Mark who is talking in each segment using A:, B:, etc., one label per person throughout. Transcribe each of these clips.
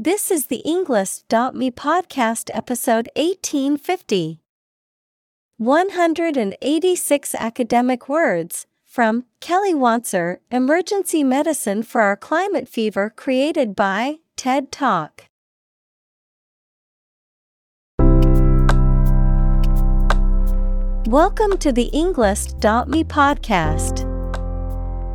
A: This is the Englist.me podcast episode 1850. 186 academic words from Kelly Wanser, Emergency Medicine for Our Climate Fever, created by TED Talk. Welcome to the Englist.me podcast.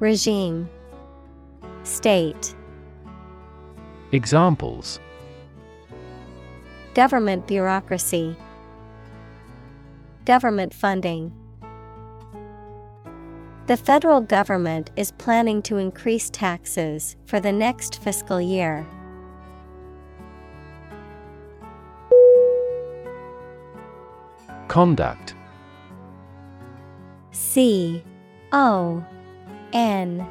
A: Regime. State.
B: Examples.
A: Government bureaucracy. Government funding. The federal government is planning to increase taxes for the next fiscal year.
B: Conduct.
A: C O N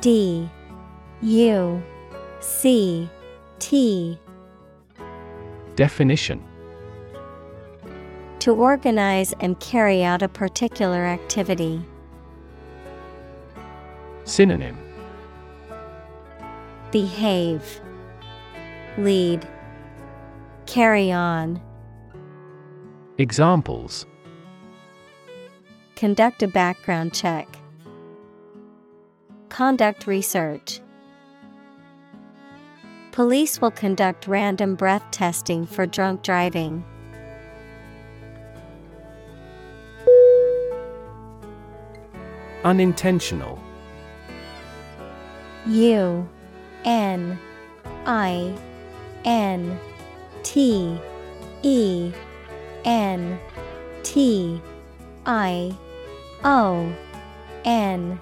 A: D U C T.
B: Definition.
A: To organize and carry out a particular activity.
B: Synonym.
A: Behave, Lead, Carry on,
B: Examples.
A: Conduct a background check. Conduct research. Police will conduct random breath testing for drunk driving.
B: Unintentional
A: U N I N T E N T I O N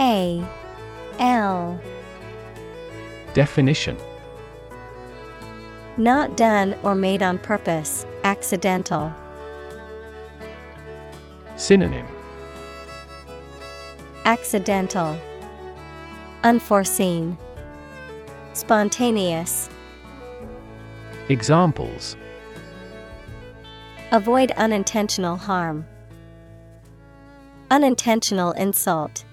A: A L
B: Definition
A: Not done or made on purpose, accidental.
B: Synonym
A: Accidental, Unforeseen, Spontaneous.
B: Examples
A: Avoid unintentional harm. Unintentional insult.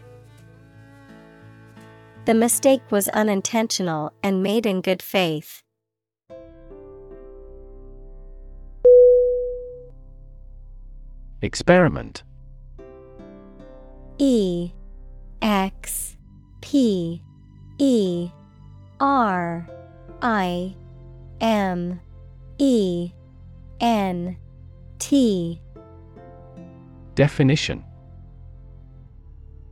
A: The mistake was unintentional and made in good faith.
B: Experiment.
A: E X P E R I M E N T.
B: Definition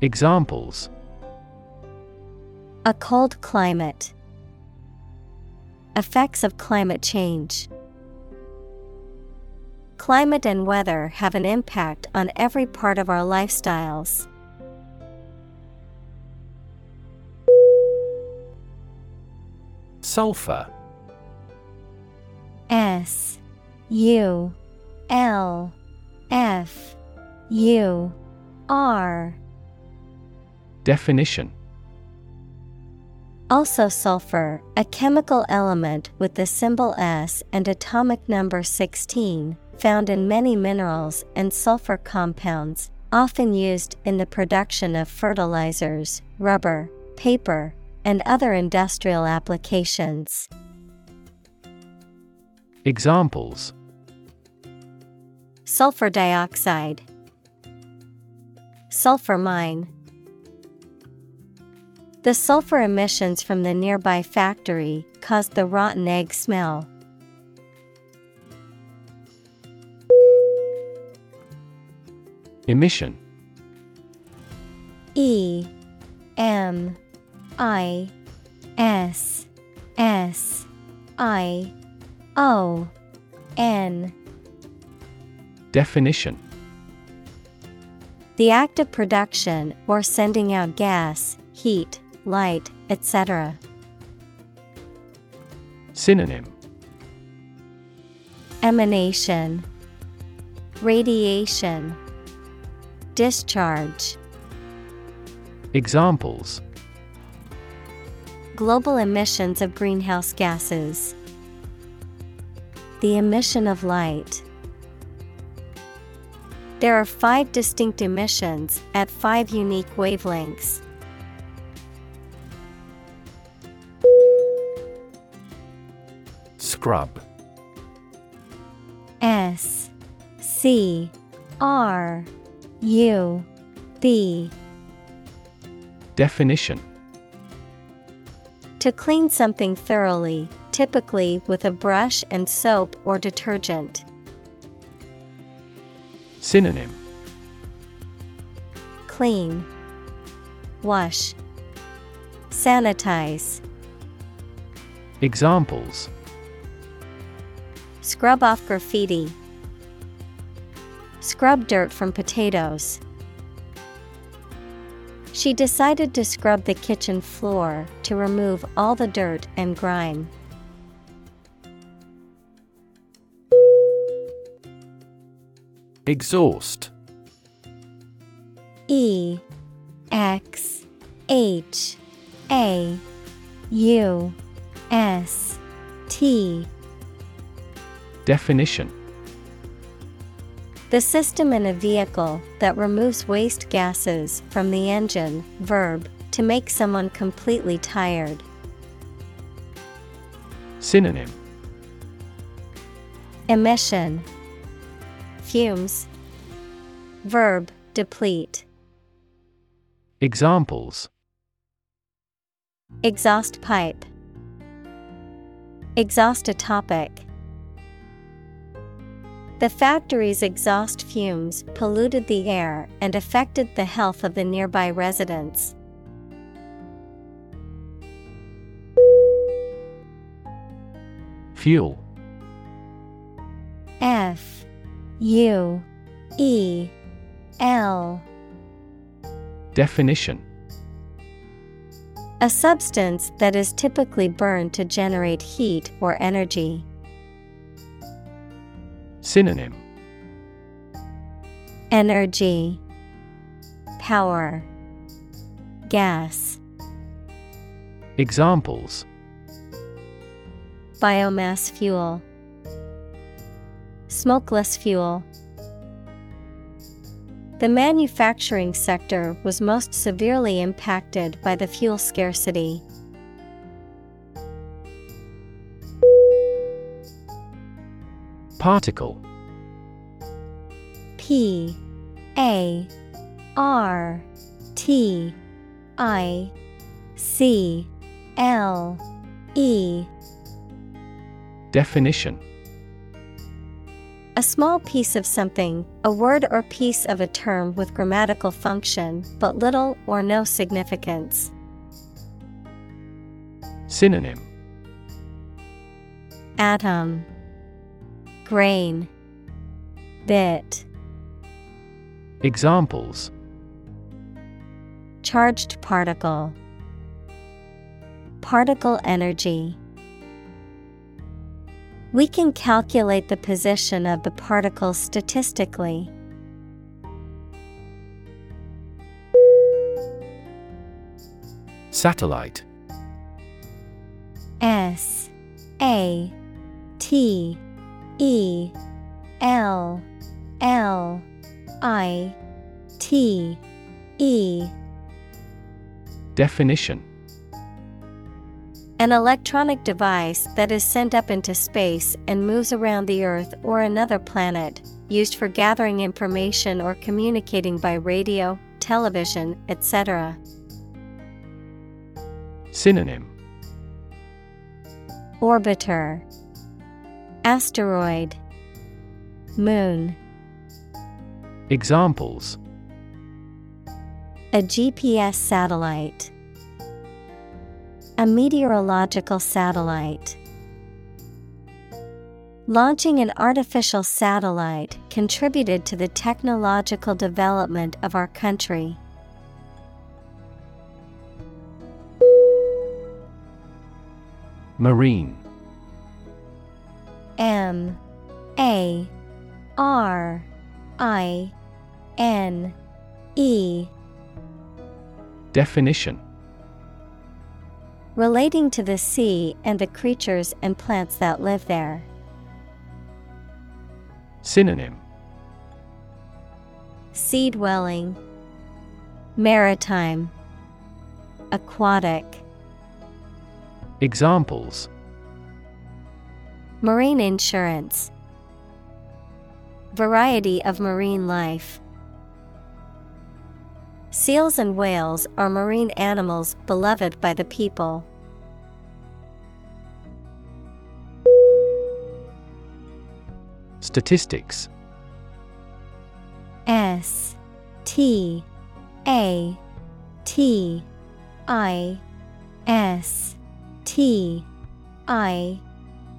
B: Examples
A: A cold climate Effects of climate change. Climate and weather have an impact on every part of our lifestyles.
B: Sulfur
A: S U L F U R
B: Definition
A: Also sulfur, a chemical element with the symbol S and atomic number 16, found in many minerals and sulfur compounds, often used in the production of fertilizers, rubber, paper, and other industrial applications.
B: Examples
A: Sulfur dioxide, Sulfur mine. The sulfur emissions from the nearby factory caused the rotten egg smell.
B: Emission.
A: E M I S S I O N.
B: Definition.
A: The act of production or sending out gas, heat, light, etc.
B: Synonym
A: Emanation Radiation Discharge
B: Examples
A: Global emissions of greenhouse gases. The emission of light. There are five distinct emissions at five unique wavelengths.
B: Scrub.
A: S C R U B.
B: Definition.
A: To clean something thoroughly, typically with a brush and soap or detergent.
B: Synonym.
A: Clean, Wash, Sanitize.
B: Examples
A: Scrub off graffiti. Scrub dirt from potatoes. She decided to scrub the kitchen floor to remove all the dirt and grime.
B: Exhaust
A: E X H A U S T
B: Definition.
A: The system in a vehicle that removes waste gases from the engine, verb, to make someone completely tired.
B: Synonym.
A: Emission. Fumes. Verb deplete.
B: Examples.
A: Exhaust pipe. Exhaust a topic. The factory's exhaust fumes polluted the air and affected the health of the nearby residents.
B: Fuel.
A: F. U. E. L.
B: Definition.
A: A substance that is typically burned to generate heat or energy.
B: Synonym.
A: Energy. Power. Gas.
B: Examples.
A: Biomass fuel. Smokeless fuel. The manufacturing sector was most severely impacted by the fuel scarcity.
B: Particle.
A: P A R T I C L E.
B: Definition.
A: A small piece of something, a word or piece of a term with grammatical function, but little or no significance.
B: Synonym.
A: Atom Grain. Bit.
B: Examples.
A: Charged particle. Particle energy. We can calculate the position of the particle statistically.
B: Satellite.
A: S A T E L L I T E.
B: Definition.
A: An electronic device that is sent up into space and moves around the Earth or another planet, used for gathering information or communicating by radio, television, etc.
B: Synonym.
A: Orbiter Asteroid. Moon.
B: Examples.
A: A GPS satellite. A meteorological satellite. Launching an artificial satellite contributed to the technological development of our country.
B: Marine
A: M A R I N E.
B: Definition.
A: Relating to the sea and the creatures and plants that live there.
B: Synonym.
A: Sea dwelling, Maritime, Aquatic.
B: Examples
A: Marine insurance. Variety of marine life. Seals and whales are marine animals beloved by the people.
B: Statistics
A: S T A T I S T I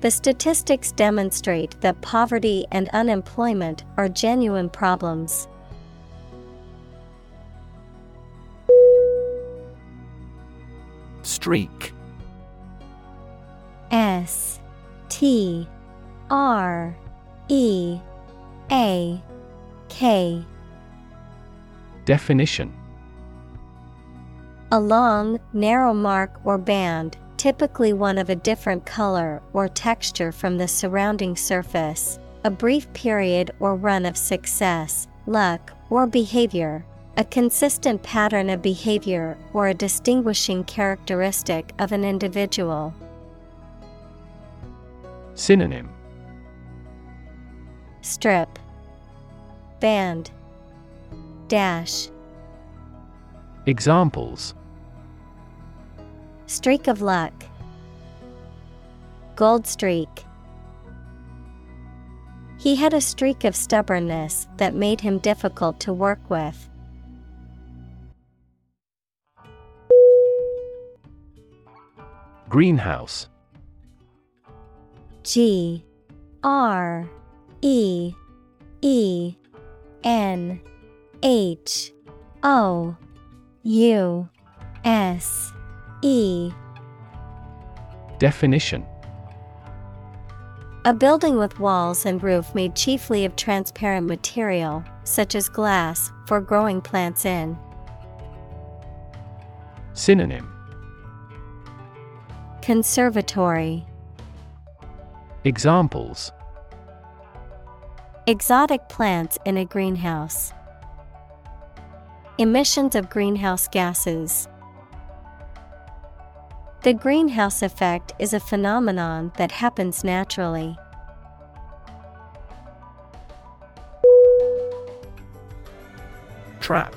A: The statistics demonstrate that poverty and unemployment are genuine problems.
B: Streak.
A: S T R E A K.
B: Definition.
A: A long, narrow mark or band, typically one of a different color or texture from the surrounding surface, a brief period or run of success, luck, or behavior, a consistent pattern of behavior or a distinguishing characteristic of an individual.
B: Synonym.
A: Strip. Band. Dash.
B: Examples
A: Streak of luck. Gold streak. He had a streak of stubbornness that made him difficult to work with.
B: Greenhouse.
A: G R E E N H O U S E
B: Definition
A: A building with walls and roof made chiefly of transparent material, such as glass, for growing plants in.
B: Synonym
A: Conservatory
B: Examples
A: Exotic plants in a greenhouse. Emissions of greenhouse gases. The greenhouse effect is a phenomenon that happens naturally.
B: Trap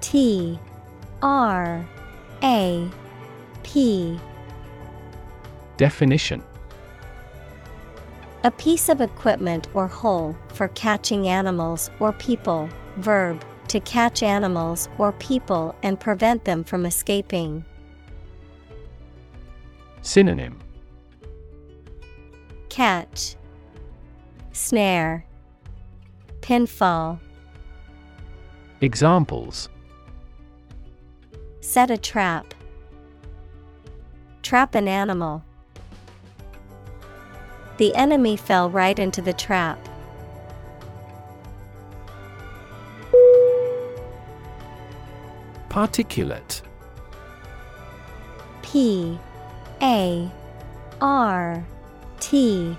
A: T R A P
B: Definition
A: A piece of equipment or hole for catching animals or people. Verb to catch animals or people and prevent them from escaping.
B: Synonym
A: Catch, Snare, Pinfall.
B: Examples
A: Set a trap. Trap an animal. The enemy fell right into the trap.
B: Particulate.
A: P A R T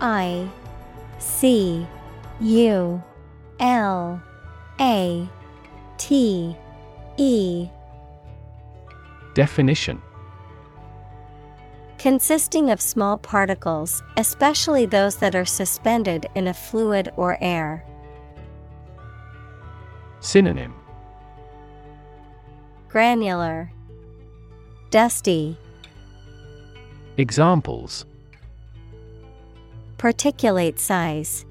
A: I C U L A T E.
B: Definition.
A: Consisting of small particles, especially those that are suspended in a fluid or air.
B: Synonym
A: Granular, Dusty,
B: Examples.
A: Particulate size,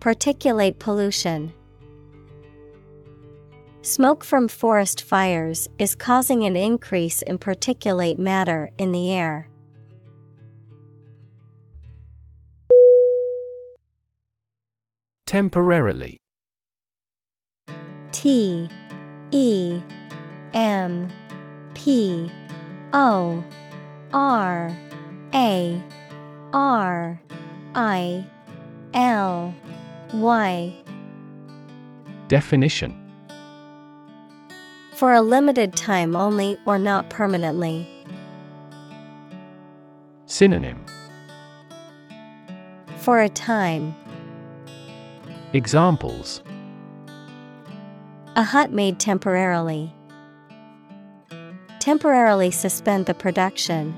A: Particulate pollution. Smoke from forest fires is causing an increase in particulate matter in the air.
B: Temporarily.
A: T E M P O R A R I L Y
B: Definition
A: For a limited time only or not permanently.
B: Synonym
A: For a time.
B: Examples
A: A hut made temporarily. Temporarily suspend the production.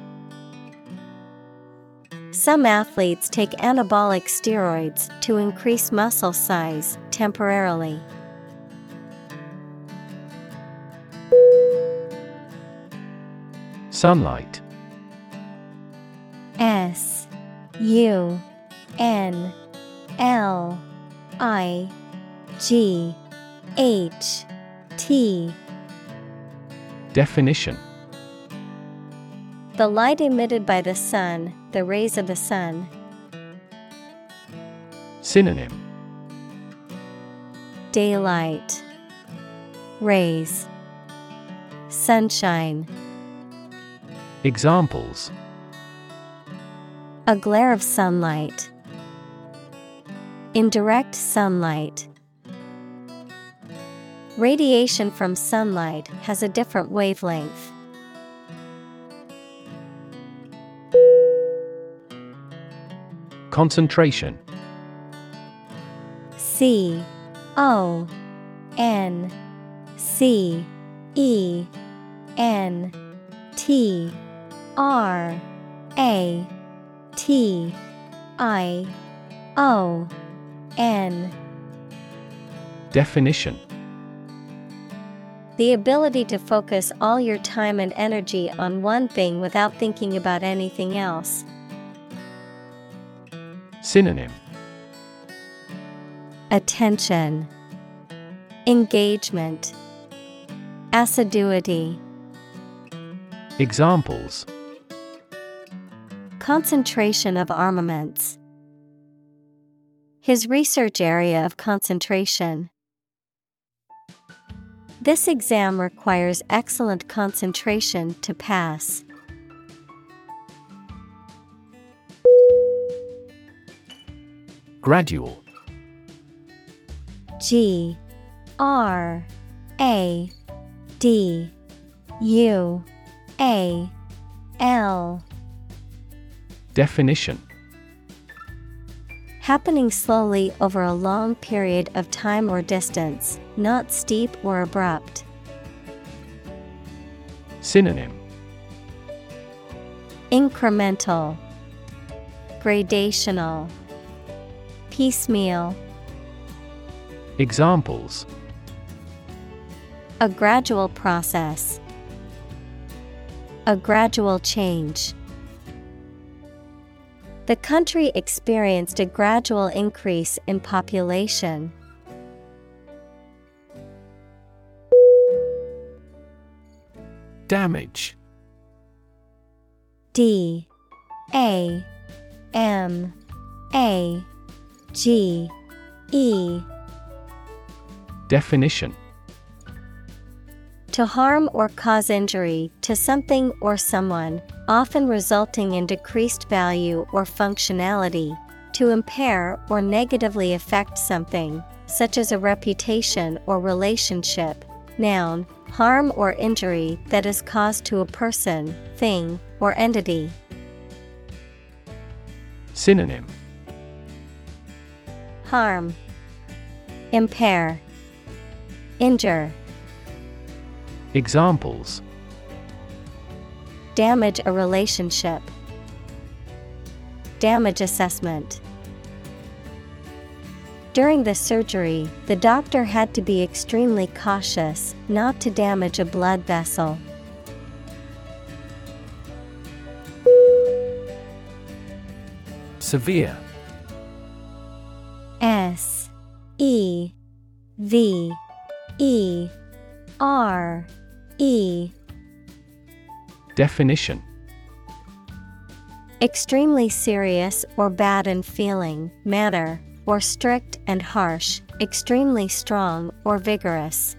A: Some athletes take anabolic steroids to increase muscle size temporarily.
B: Sunlight
A: S U N L I G H T
B: Definition
A: The light emitted by the sun, the rays of the sun.
B: Synonym
A: Daylight, rays, sunshine.
B: Examples
A: A glare of sunlight. Indirect sunlight. Radiation from sunlight has a different wavelength.
B: Concentration.
A: C O N C E N T R A T I O N.
B: Definition
A: The ability to focus all your time and energy on one thing without thinking about anything else.
B: Synonym
A: Attention, Engagement, Assiduity,
B: Examples
A: Concentration of armaments. His research area of concentration. This exam requires excellent concentration to pass.
B: Gradual.
A: G R A D U A L
B: Definition
A: Happening slowly over a long period of time or distance, not steep or abrupt.
B: Synonym
A: Incremental, Gradational, Piecemeal.
B: Examples
A: A gradual process, a gradual change. The country experienced a gradual increase in population.
B: Damage.
A: D. A. M. A. G. E.
B: Definition.
A: To harm or cause injury to something or someone, often resulting in decreased value or functionality, to impair or negatively affect something, such as a reputation or relationship. Noun, harm or injury that is caused to a person, thing, or entity.
B: Synonym
A: Harm, Impair, Injure.
B: Examples
A: Damage a relationship. Damage assessment. During the surgery, the doctor had to be extremely cautious not to damage a blood vessel.
B: Severe
A: S E V E R E
B: Definition
A: Extremely serious or bad in feeling, manner, or strict and harsh, extremely strong or vigorous.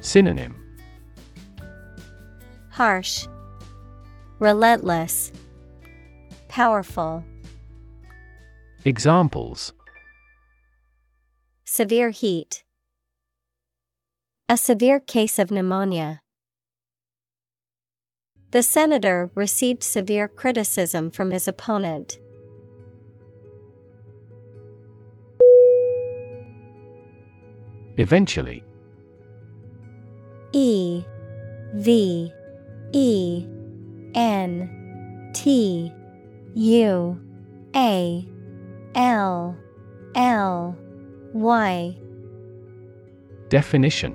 B: Synonym
A: Harsh, Relentless, Powerful.
B: Examples
A: Severe heat. A severe case of pneumonia. The senator received severe criticism from his opponent.
B: Eventually.
A: E V E N T U A L L Y.
B: Definition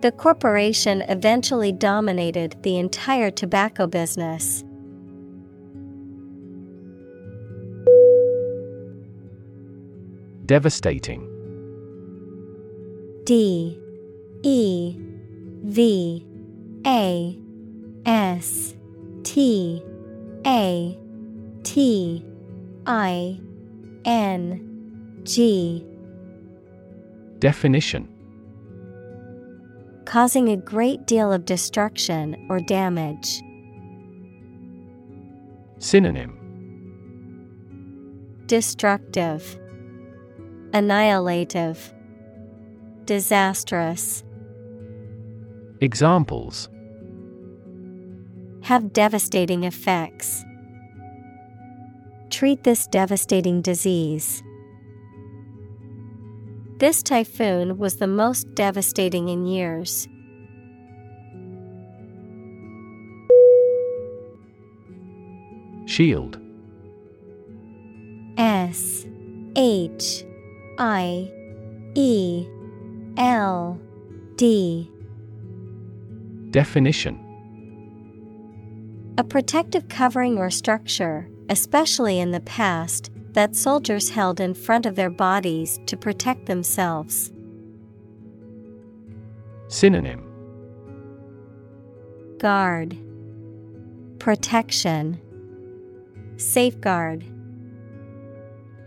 A: The corporation eventually dominated the entire tobacco business.
B: Devastating.
A: D. E. V. A. S. T. A. T. I. N. G.
B: Definition
A: Causing a great deal of destruction or damage.
B: Synonym
A: Destructive, Annihilative, Disastrous.
B: Examples
A: Have devastating effects. Treat this devastating disease. This typhoon was the most devastating in years.
B: Shield.
A: S H I E L D.
B: Definition.
A: A protective covering or structure, especially in the past, that soldiers held in front of their bodies to protect themselves.
B: Synonym
A: Guard Protection Safeguard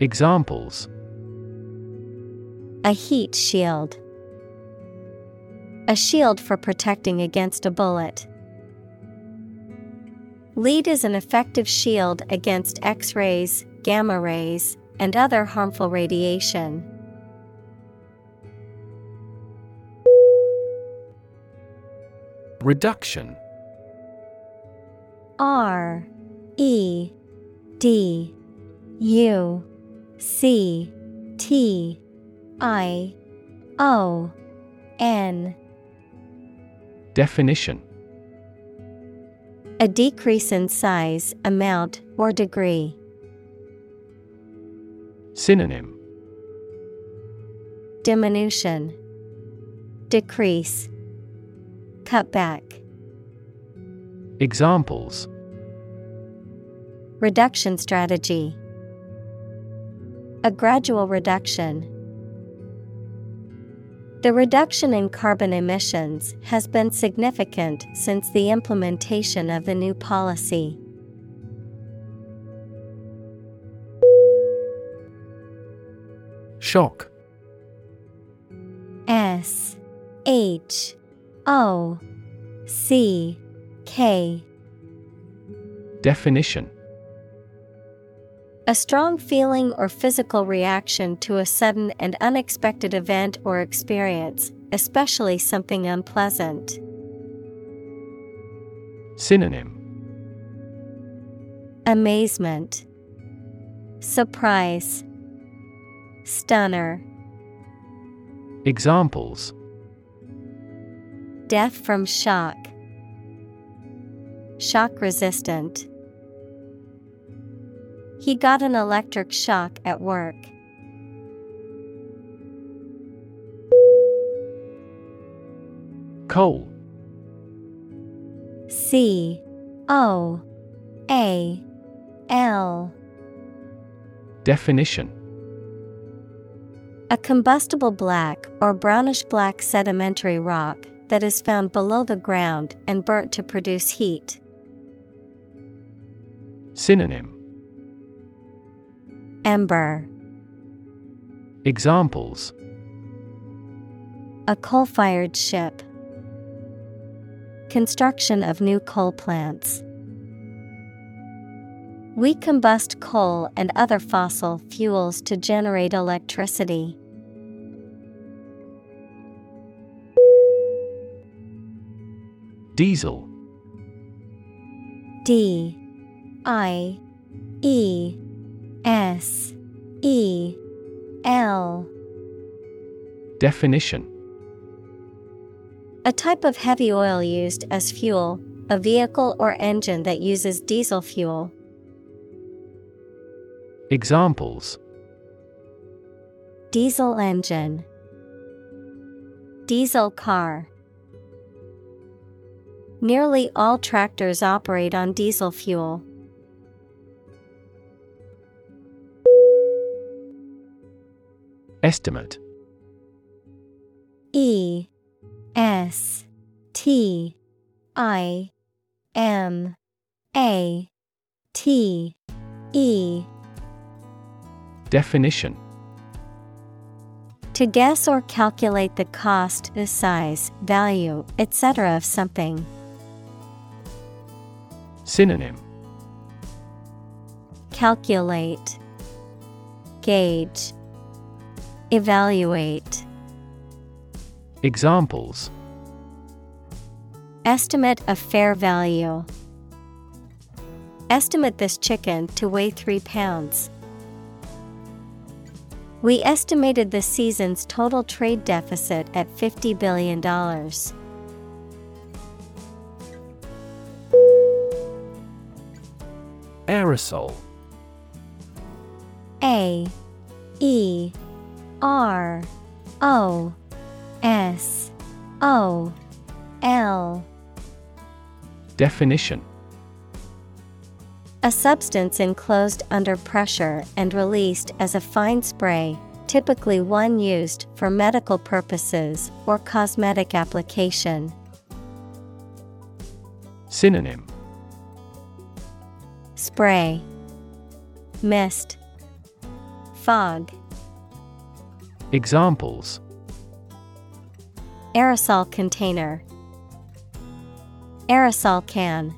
B: Examples
A: A heat shield. A shield for protecting against a bullet. Lead is an effective shield against X rays, gamma rays, and other harmful radiation.
B: Reduction
A: R E D U C T I O N
B: Definition
A: A decrease in size, amount, or degree.
B: Synonym
A: Diminution, Decrease, Cut back.
B: Examples
A: Reduction strategy. A gradual reduction. The reduction in carbon emissions has been significant since the implementation of the new policy.
B: Shock.
A: S H O C K.
B: Definition.
A: A strong feeling or physical reaction to a sudden and unexpected event or experience, especially something unpleasant.
B: Synonym.
A: Amazement, Surprise, Stunner,
B: Examples.
A: Death from shock, Shock resistant. He got an electric shock at work.
B: Coal.
A: C. O. A. L.
B: Definition
A: A combustible black or brownish black sedimentary rock that is found below the ground and burnt to produce heat.
B: Synonym
A: Ember,
B: Examples
A: a coal fired ship. Construction of new coal plants. We combust coal and other fossil fuels to generate electricity.
B: Diesel.
A: D I E S E L.
B: Definition.
A: A type of heavy oil used as fuel, a vehicle or engine that uses diesel fuel.
B: Examples.
A: Diesel engine, Diesel car. Nearly all tractors operate on diesel fuel.
B: Estimate
A: E S T I M A T E
B: Definition
A: To guess or calculate the cost, the size, value, etc. of something.
B: Synonym
A: Calculate, Gauge, Evaluate.
B: Examples
A: Estimate of fair value. Estimate this chicken to weigh 3 pounds. We estimated the season's total trade deficit at $50 billion.
B: Aerosol
A: A E R O S O L.
B: Definition
A: A substance enclosed under pressure and released as a fine spray, typically one used for medical purposes or cosmetic application.
B: Synonym
A: Spray, Mist, Fog.
B: Examples
A: Aerosol container, Aerosol can.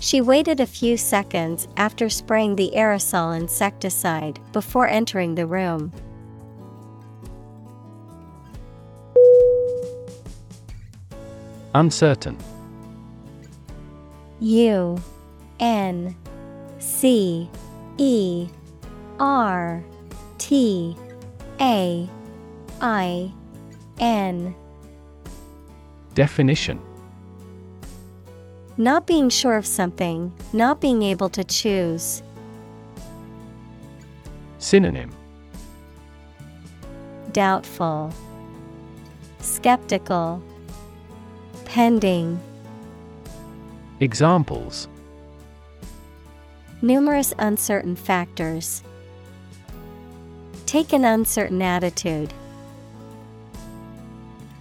A: She waited a few seconds after spraying the aerosol insecticide before entering the room.
B: Uncertain
A: U N C E R T A I N.
B: Definition.
A: Not being sure of something, not being able to choose.
B: Synonym.
A: Doubtful, Skeptical, Pending.
B: Examples.
A: Numerous uncertain factors. Take an uncertain attitude.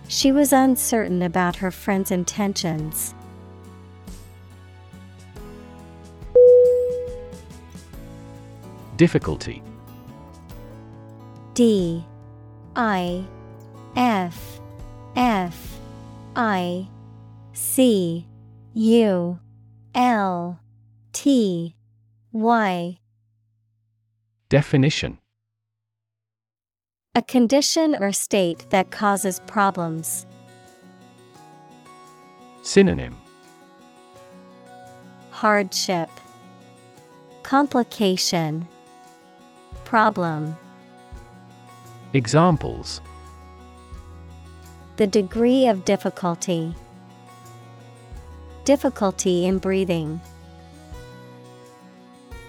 A: She was uncertain about her friend's intentions.
B: Difficulty.
A: D. I. F. F. I. C U L T Y
B: Definition
A: A condition or state that causes problems.
B: Synonym
A: Hardship, Complication, Problem.
B: Examples
A: The degree of difficulty. Difficulty in breathing.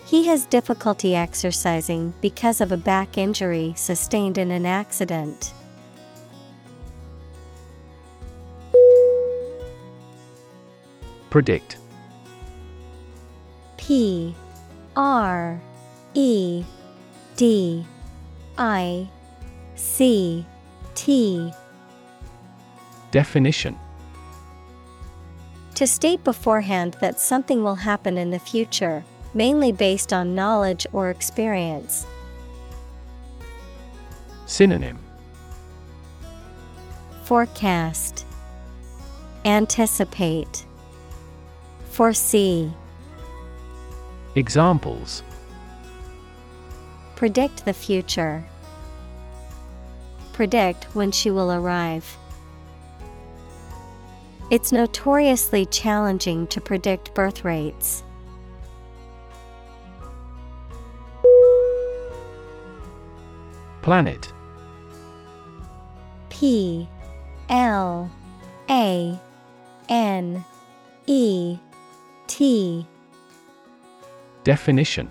A: He has difficulty exercising because of a back injury sustained in an accident.
B: Predict
A: P R E D I C T
B: Definition
A: To state beforehand that something will happen in the future, mainly based on knowledge or experience.
B: Synonym
A: Forecast Anticipate Foresee
B: Examples
A: Predict the future. Predict when she will arrive. It's notoriously challenging to predict birth rates.
B: Planet.
A: P L A N E T.
B: Definition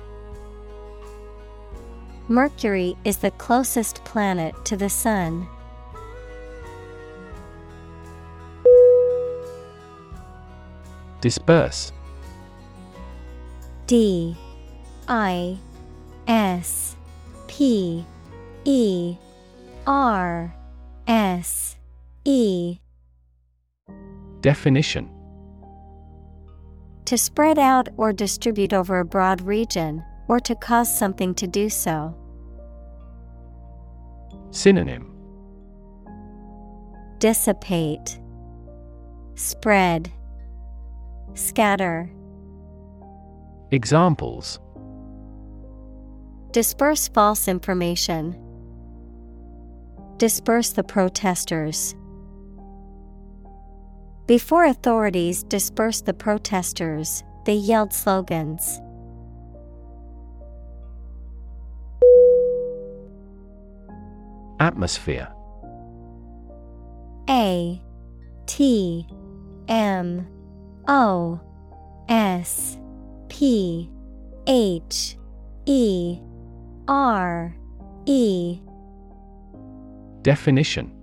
A: Mercury is the closest planet to the Sun.
B: Disperse.
A: D. I. S. P. E. R. S. E.
B: Definition.
A: To spread out or distribute over a broad region, or to cause something to do so.
B: Synonym
A: Dissipate, Spread, Scatter.
B: Examples
A: Disperse false information. Disperse the protesters. Before authorities dispersed the protesters, they yelled slogans.
B: Atmosphere.
A: A T M O S P H E R E.
B: Definition.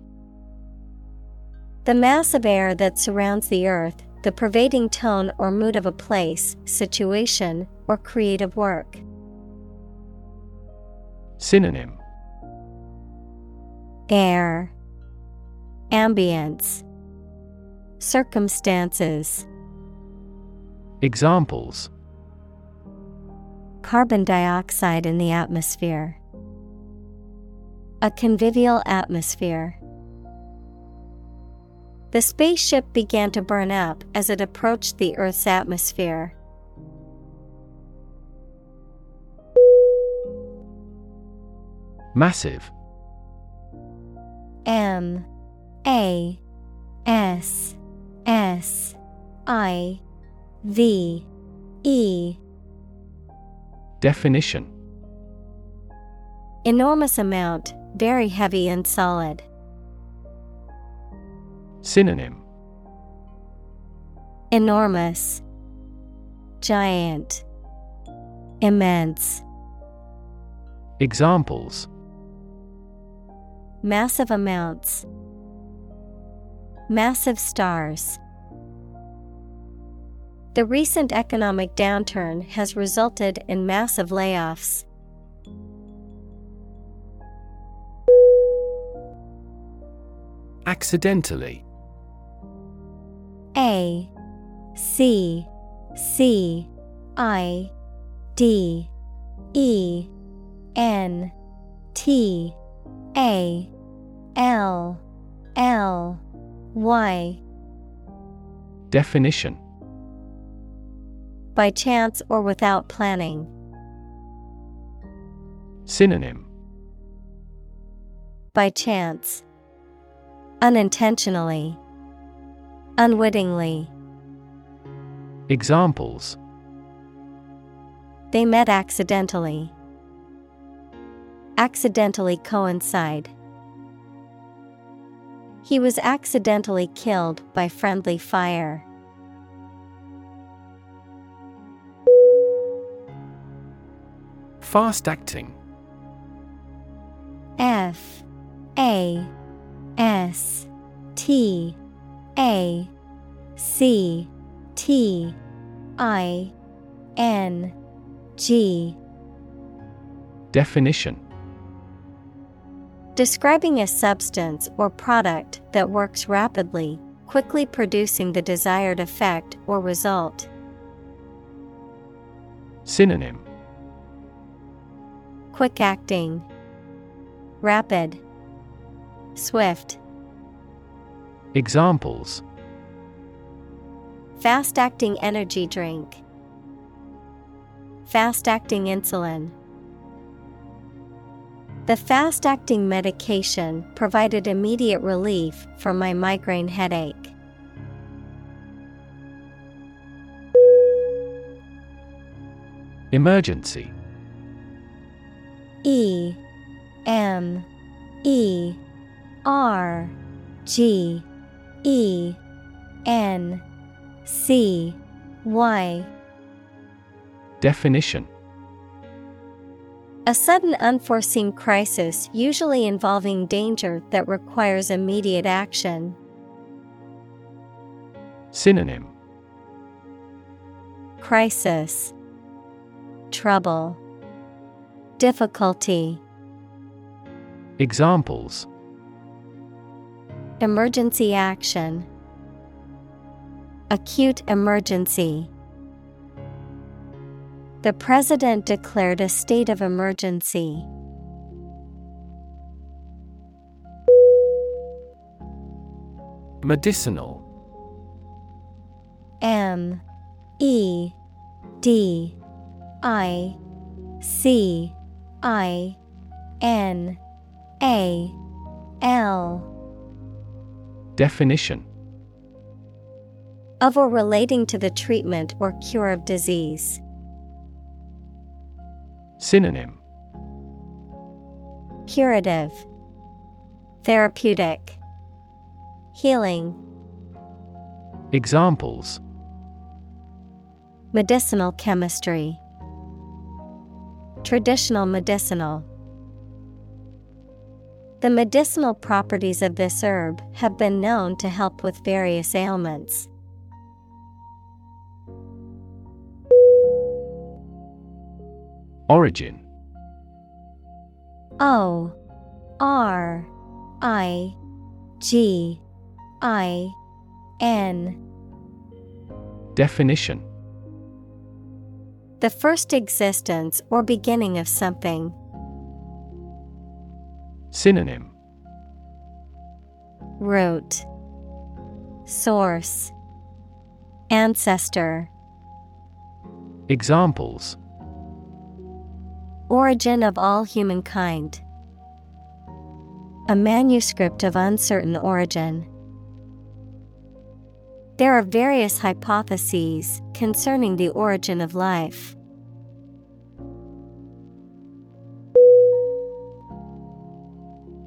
A: The mass of air that surrounds the earth, the pervading tone or mood of a place, situation, or creative work.
B: Synonym
A: Air Ambience Circumstances
B: Examples
A: Carbon dioxide in the atmosphere. A convivial atmosphere. The spaceship began to burn up as it approached the Earth's atmosphere.
B: Massive
A: M A S S I V E.
B: Definition.
A: Enormous amount, very heavy and solid.
B: Synonym.
A: Enormous, Giant, Immense.
B: Examples
A: Massive amounts. Massive stars. The recent economic downturn has resulted in massive layoffs.
B: Accidentally
A: A C C I D E N T A L L Y
B: Definition
A: By chance or without planning.
B: Synonym
A: By chance. Unintentionally. Unwittingly.
B: Examples
A: They met accidentally. Accidentally coincide. He was accidentally killed by friendly fire.
B: Fast acting
A: F A S T A C T I N G
B: Definition
A: Describing a substance or product that works rapidly, quickly producing the desired effect or result.
B: Synonym
A: Quick acting, Rapid, Swift.
B: Examples
A: Fast acting energy drink. Fast acting insulin. The fast acting medication provided immediate relief from my migraine headache.
B: Emergency.
A: E M E R G E N C Y.
B: Definition
A: A sudden unforeseen crisis usually involving danger that requires immediate action.
B: Synonym.
A: Crisis. Trouble. Difficulty.
B: Examples.
A: Emergency action. Acute emergency The president declared a state of emergency.
B: Medicinal.
A: M. E. D. I. C. I. N. A. L.
B: Definition.
A: Of or relating to the treatment or cure of disease.
B: Synonym
A: Curative, Therapeutic, Healing.
B: Examples
A: Medicinal chemistry, Traditional medicinal. The medicinal properties of this herb have been known to help with various ailments.
B: Origin.
A: O R I G I N.
B: Definition.
A: The first existence or beginning of something.
B: Synonym.
A: Root. Source. Ancestor.
B: Examples
A: Origin of all humankind. A manuscript of uncertain origin. There are various hypotheses concerning the origin of life.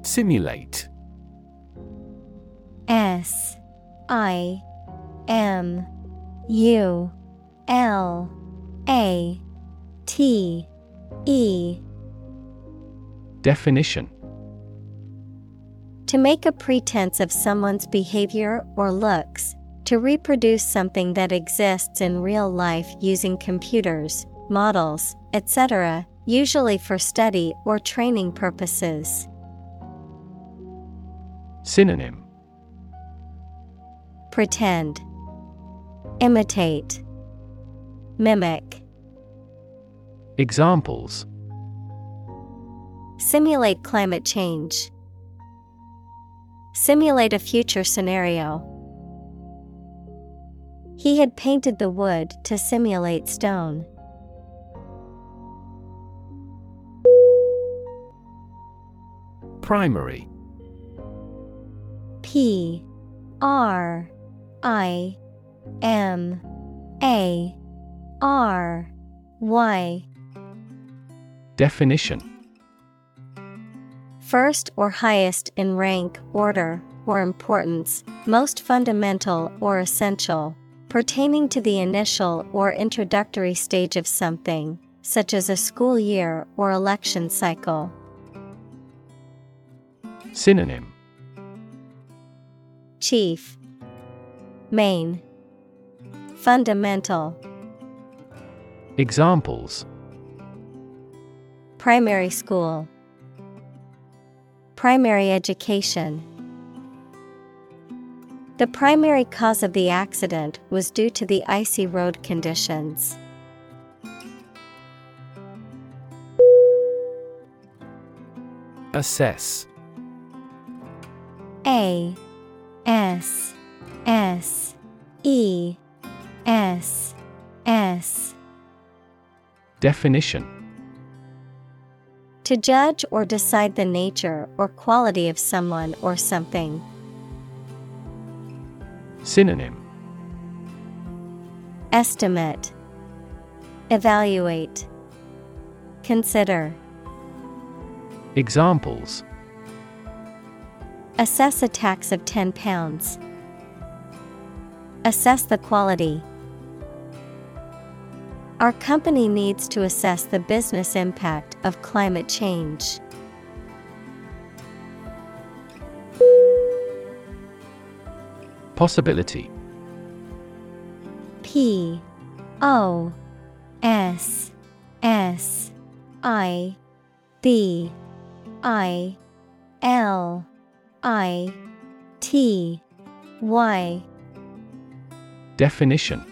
B: Simulate
A: S I M U L A T E
B: Definition
A: To make a pretense of someone's behavior or looks, to reproduce something that exists in real life using computers, models, etc., usually for study or training purposes.
B: Synonym
A: Pretend, Imitate, Mimic.
B: Examples
A: Simulate climate change. Simulate a future scenario. He had painted the wood to simulate stone.
B: Primary
A: P R I M A R Y
B: Definition.
A: First or highest in rank, order, or importance, most fundamental or essential, pertaining to the initial or introductory stage of something, such as a school year or election cycle.
B: Synonym.
A: Chief, Main, Fundamental,
B: Examples
A: Primary School, Primary Education. The primary cause of the accident was due to the icy road conditions.
B: Assess
A: A S S E S S
B: Definition
A: To judge or decide the nature or quality of someone or something.
B: Synonym
A: Estimate Evaluate Consider
B: Examples
A: Assess a tax of £10. Assess the quality. Our company needs to assess the business impact of climate change.
B: Possibility.
A: P O S S I B I L I T Y.
B: Definition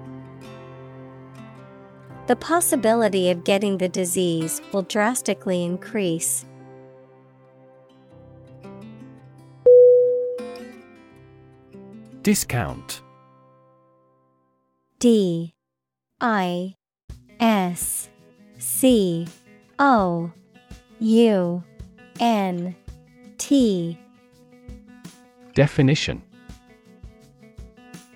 A: The possibility of getting the disease will drastically increase.
B: Discount.
A: D. I. S. C. O. U. N. T.
B: Definition.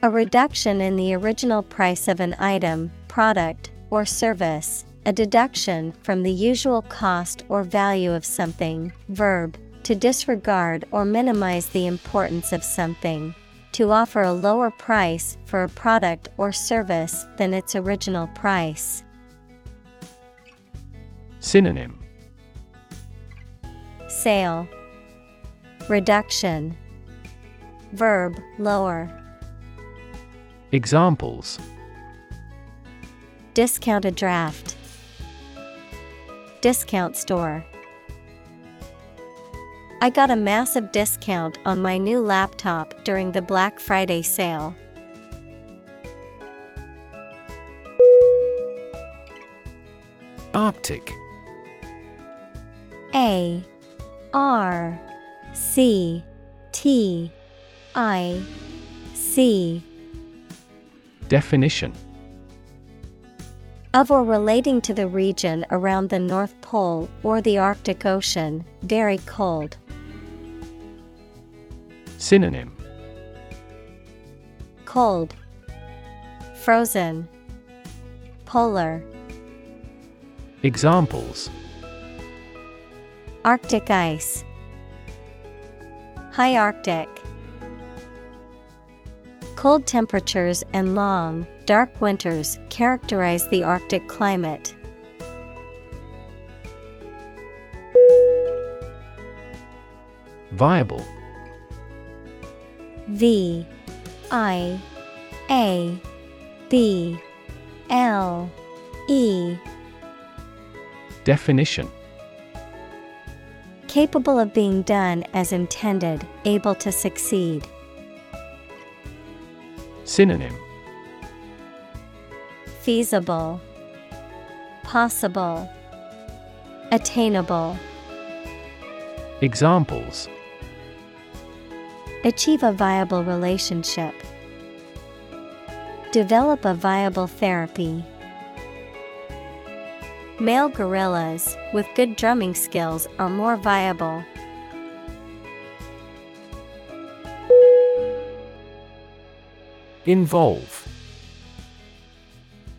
A: A reduction in the original price of an item, product, or service, a deduction from the usual cost or value of something. Verb to disregard or minimize the importance of something. To offer a lower price for a product or service than its original price.
B: Synonym
A: Sale Reduction Verb lower
B: Examples
A: Discounted draft. Discount store. I got a massive discount on my new laptop during the Black Friday sale.
B: Arctic
A: A R C T I C.
B: Definition
A: of or relating to the region around the North Pole or the Arctic Ocean, very cold.
B: Synonym
A: Cold, Frozen, Polar.
B: Examples
A: Arctic ice, High Arctic. Cold temperatures and long, dark winters characterize the Arctic climate.
B: Viable
A: V I A B L E
B: Definition
A: Capable of being done as intended, able to succeed.
B: Synonym
A: Feasible, Possible, Attainable.
B: Examples
A: Achieve a viable relationship. Develop a viable therapy. Male gorillas with good drumming skills are more viable.
B: Involve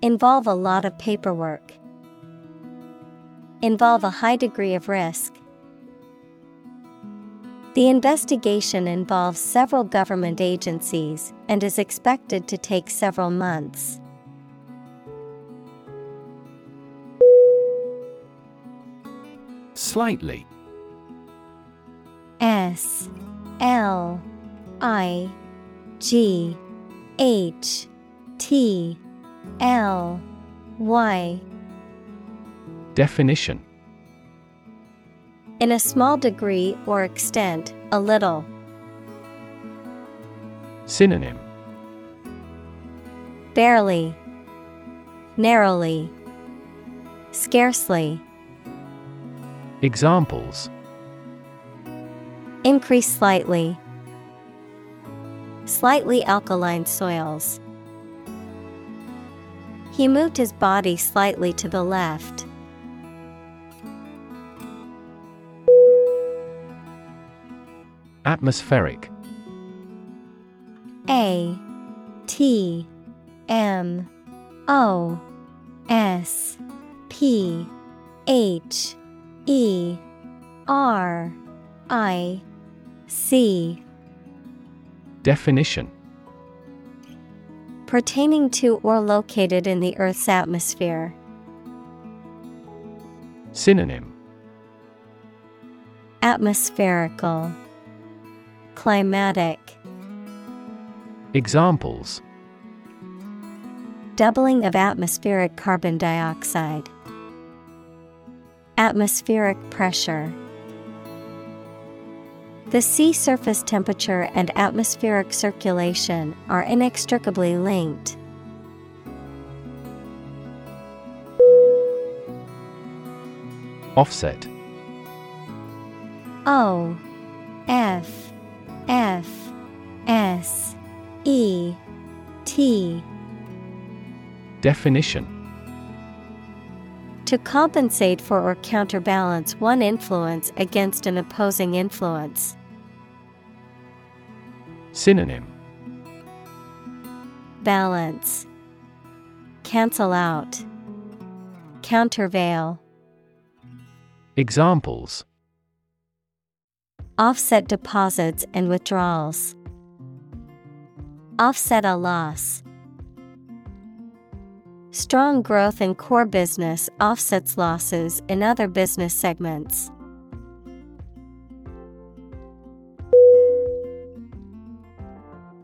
A: Involve a lot of paperwork. Involve a high degree of risk. The investigation involves several government agencies and is expected to take several months.
B: Slightly
A: S L I G H T L Y
B: Definition
A: In a small degree or extent, a little.
B: Synonym
A: Barely, Narrowly, Scarcely.
B: Examples
A: Increase slightly. Slightly alkaline soils. He moved his body slightly to the left.
B: Atmospheric.
A: A T M O S P H E R I C.
B: Definition
A: Pertaining to or located in the Earth's atmosphere.
B: Synonym
A: Atmospherical, Climatic.
B: Examples
A: Doubling of atmospheric carbon dioxide. Atmospheric pressure. The sea surface temperature and atmospheric circulation are inextricably linked.
B: Offset
A: O F F S E T
B: Definition
A: To compensate for or counterbalance one influence against an opposing influence.
B: Synonym
A: Balance Cancel out Countervail
B: Examples
A: Offset deposits and withdrawals. Offset a loss. Strong growth in core business offsets losses in other business segments.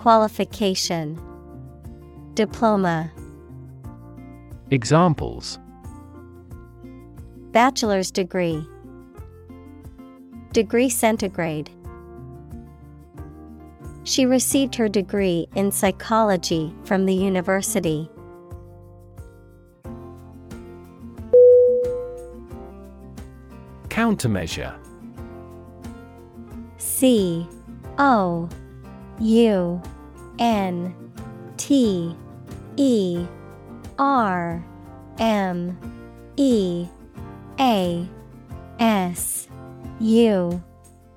A: Qualification. Diploma.
B: Examples.
A: Bachelor's degree. Degree centigrade. She received her degree in psychology from the university.
B: Countermeasure.
A: C O U N T E R M E A S U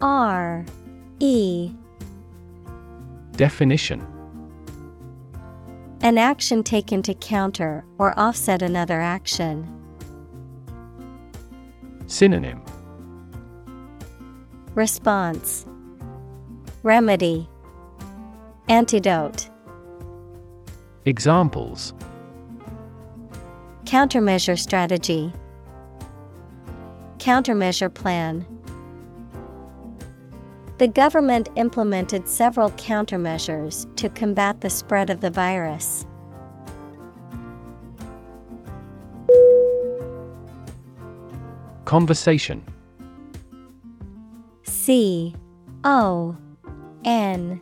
A: R E.
B: Definition.
A: An action taken to counter or offset another action.
B: Synonym.
A: Response. Remedy Antidote.
B: Examples.
A: Countermeasure strategy. Countermeasure plan. The government implemented several countermeasures to combat the spread of the virus.
B: Conversation.
A: C O N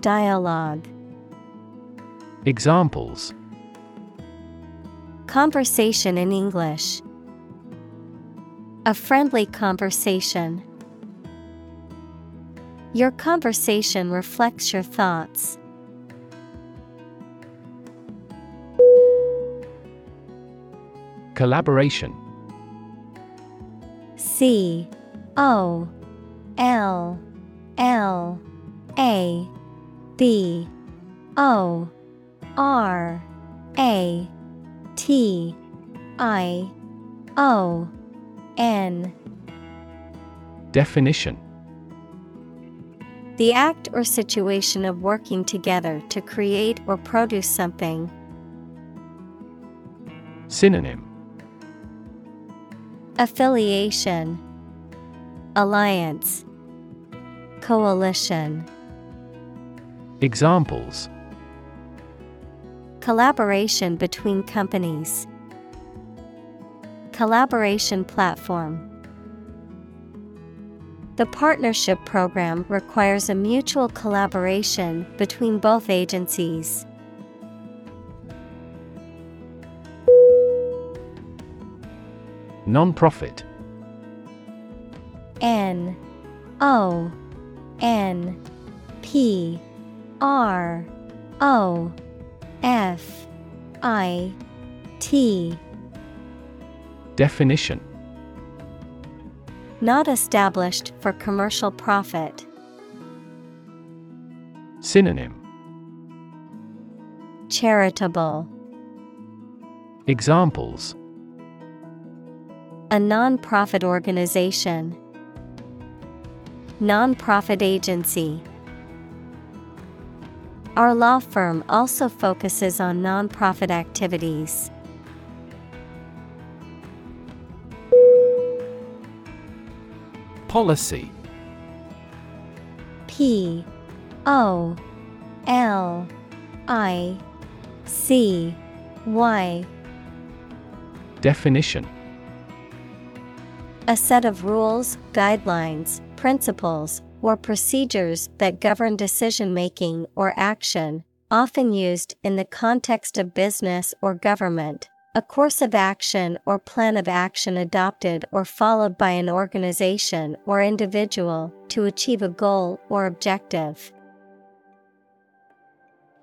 A: Dialogue
B: Examples
A: Conversation in English A friendly conversation. Your conversation reflects your thoughts.
B: Collaboration
A: C O L L A B O R A T I O N.
B: Definition.
A: The act or situation of working together to create or produce something.
B: Synonym.
A: Affiliation. Alliance. Coalition
B: Examples
A: Collaboration between companies. Collaboration platform. The partnership program requires a mutual collaboration between both agencies.
B: Non-profit
A: N O N P R O F I T
B: Definition
A: Not established for commercial profit.
B: Synonym
A: Charitable
B: Examples
A: A non-profit organization. Non-profit agency. Our law firm also focuses on nonprofit activities.
B: Policy.
A: P O L I C Y.
B: Definition.
A: A set of rules, guidelines, principles, or procedures that govern decision making or action, often used in the context of business or government. A course of action or plan of action adopted or followed by an organization or individual to achieve a goal or objective.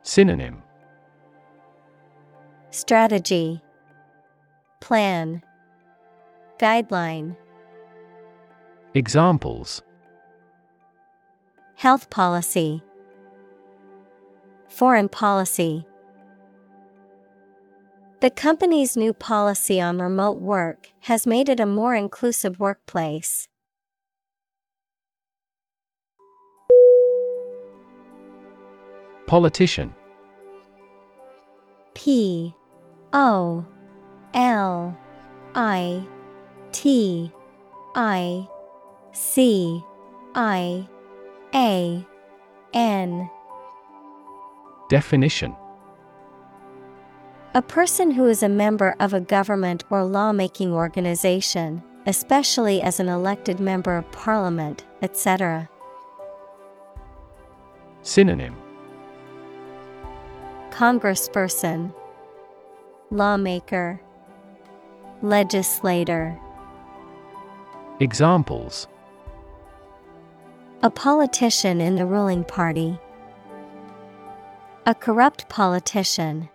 B: Synonym.
A: Strategy. Plan. Guideline.
B: Examples
A: Health policy. Foreign policy. The company's new policy on remote work has made it a more inclusive workplace.
B: Politician.
A: P. O. L. I. T. I. C. I A N
B: Definition
A: A person who is a member of a government or lawmaking organization, especially as an elected member of parliament, etc.
B: Synonym
A: Congressperson, Lawmaker, Legislator.
B: Examples
A: A politician in the ruling party. A corrupt politician.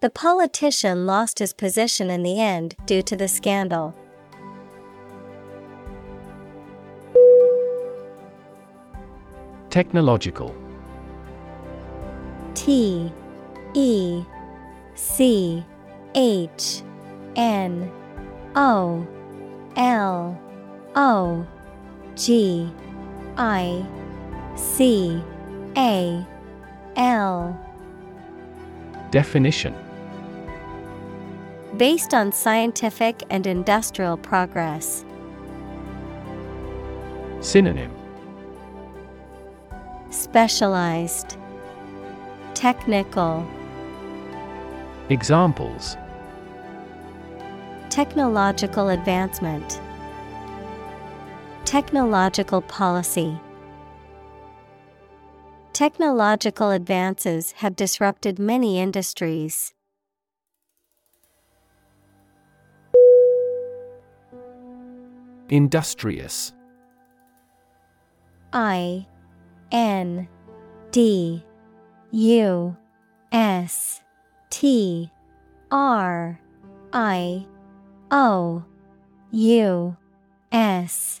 A: The politician lost his position in the end due to the scandal.
B: Technological
A: T E C H N O L O G I C A L.
B: Definition.
A: Based on scientific and industrial progress.
B: Synonym.
A: Specialized. Technical.
B: Examples.
A: Technological advancement Technological policy. Technological advances have disrupted many industries.
B: Industrious.
A: I N D U S T R I O U S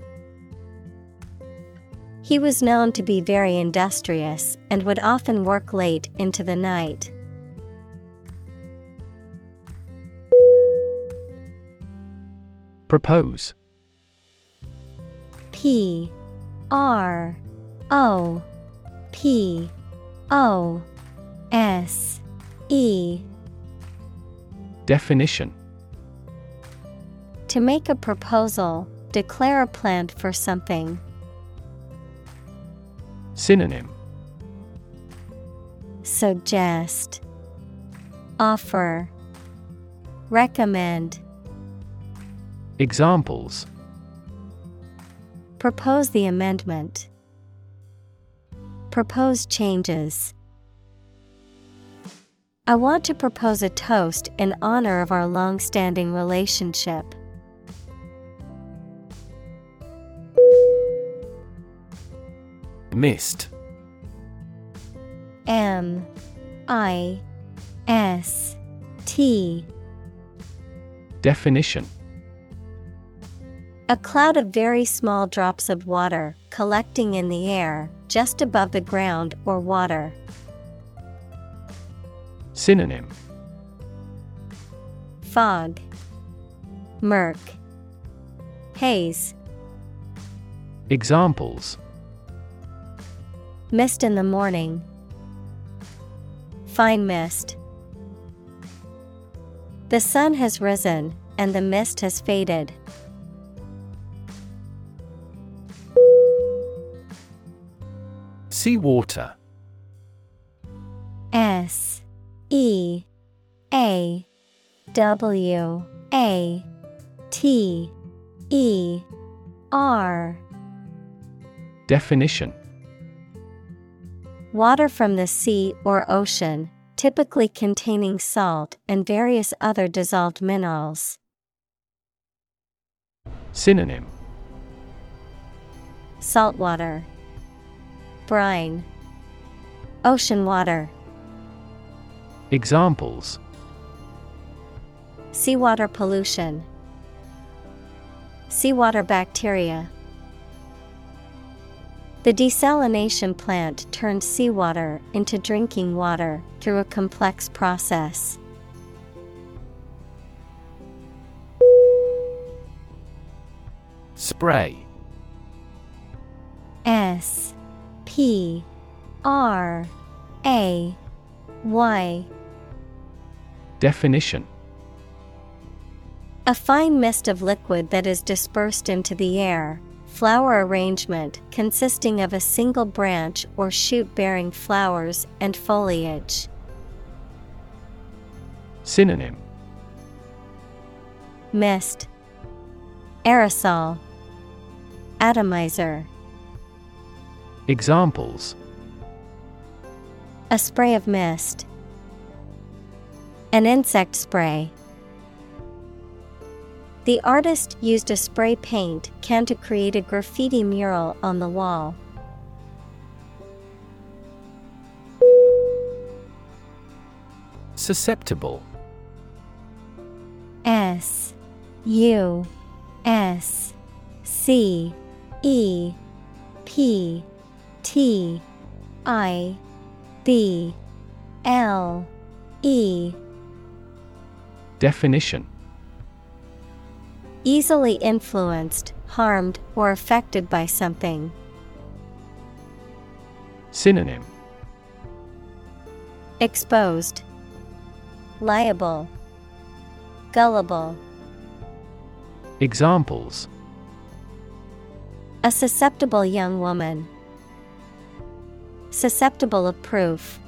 A: He was known to be very industrious and would often work late into the night.
B: Propose
A: P R O P O S E
B: Definition
A: To make a proposal, declare a plan for something.
B: Synonym
A: Suggest Offer Recommend
B: Examples
A: Propose the amendment. Propose changes. I want to propose a toast in honor of our long standing relationship.
B: Mist.
A: M I S T.
B: Definition.
A: A cloud of very small drops of water collecting in the air, just above the ground or water.
B: Synonym.
A: Fog, Murk, Haze,
B: Examples
A: Mist in the morning, Fine mist. The sun has risen and the mist has faded.
B: Seawater.
A: S E A W A T E R
B: Definition
A: Water from the sea or ocean, typically containing salt and various other dissolved minerals.
B: Synonym
A: Saltwater, brine, ocean water.
B: Examples
A: Seawater pollution, seawater bacteria. The desalination plant turned seawater into drinking water through a complex process.
B: Spray.
A: S P R A Y
B: Definition
A: A fine mist of liquid that is dispersed into the air. Flower arrangement consisting of a single branch or shoot bearing flowers and foliage.
B: Synonym
A: Mist, Aerosol, Atomizer.
B: Examples
A: A spray of mist. An insect spray. The artist used a spray paint can to create a graffiti mural on the wall.
B: Susceptible.
A: S U S C E P T I B L E
B: Definition
A: Easily influenced, harmed, or affected by something.
B: Synonym
A: Exposed, Liable, Gullible.
B: Examples
A: A susceptible young woman. Susceptible of proof.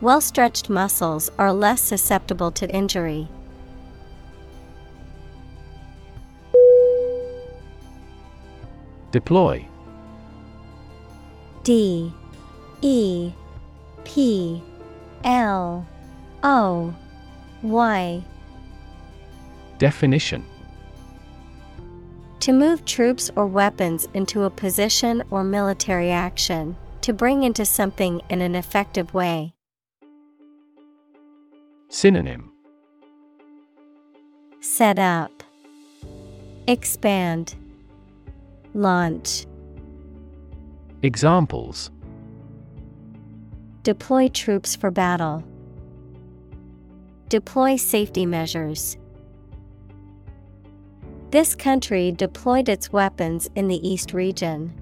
A: Well stretched muscles are less susceptible to injury.
B: Deploy.
A: D E P L O Y.
B: Definition.
A: To move troops or weapons into a position or military action, to bring into something in an effective way.
B: Synonym.
A: Set up, Expand, Launch.
B: Examples
A: Deploy troops for battle. Deploy safety measures. This country deployed its weapons in the East region.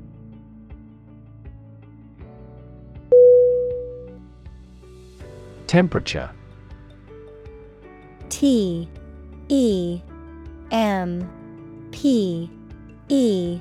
B: Temperature
A: T E M P E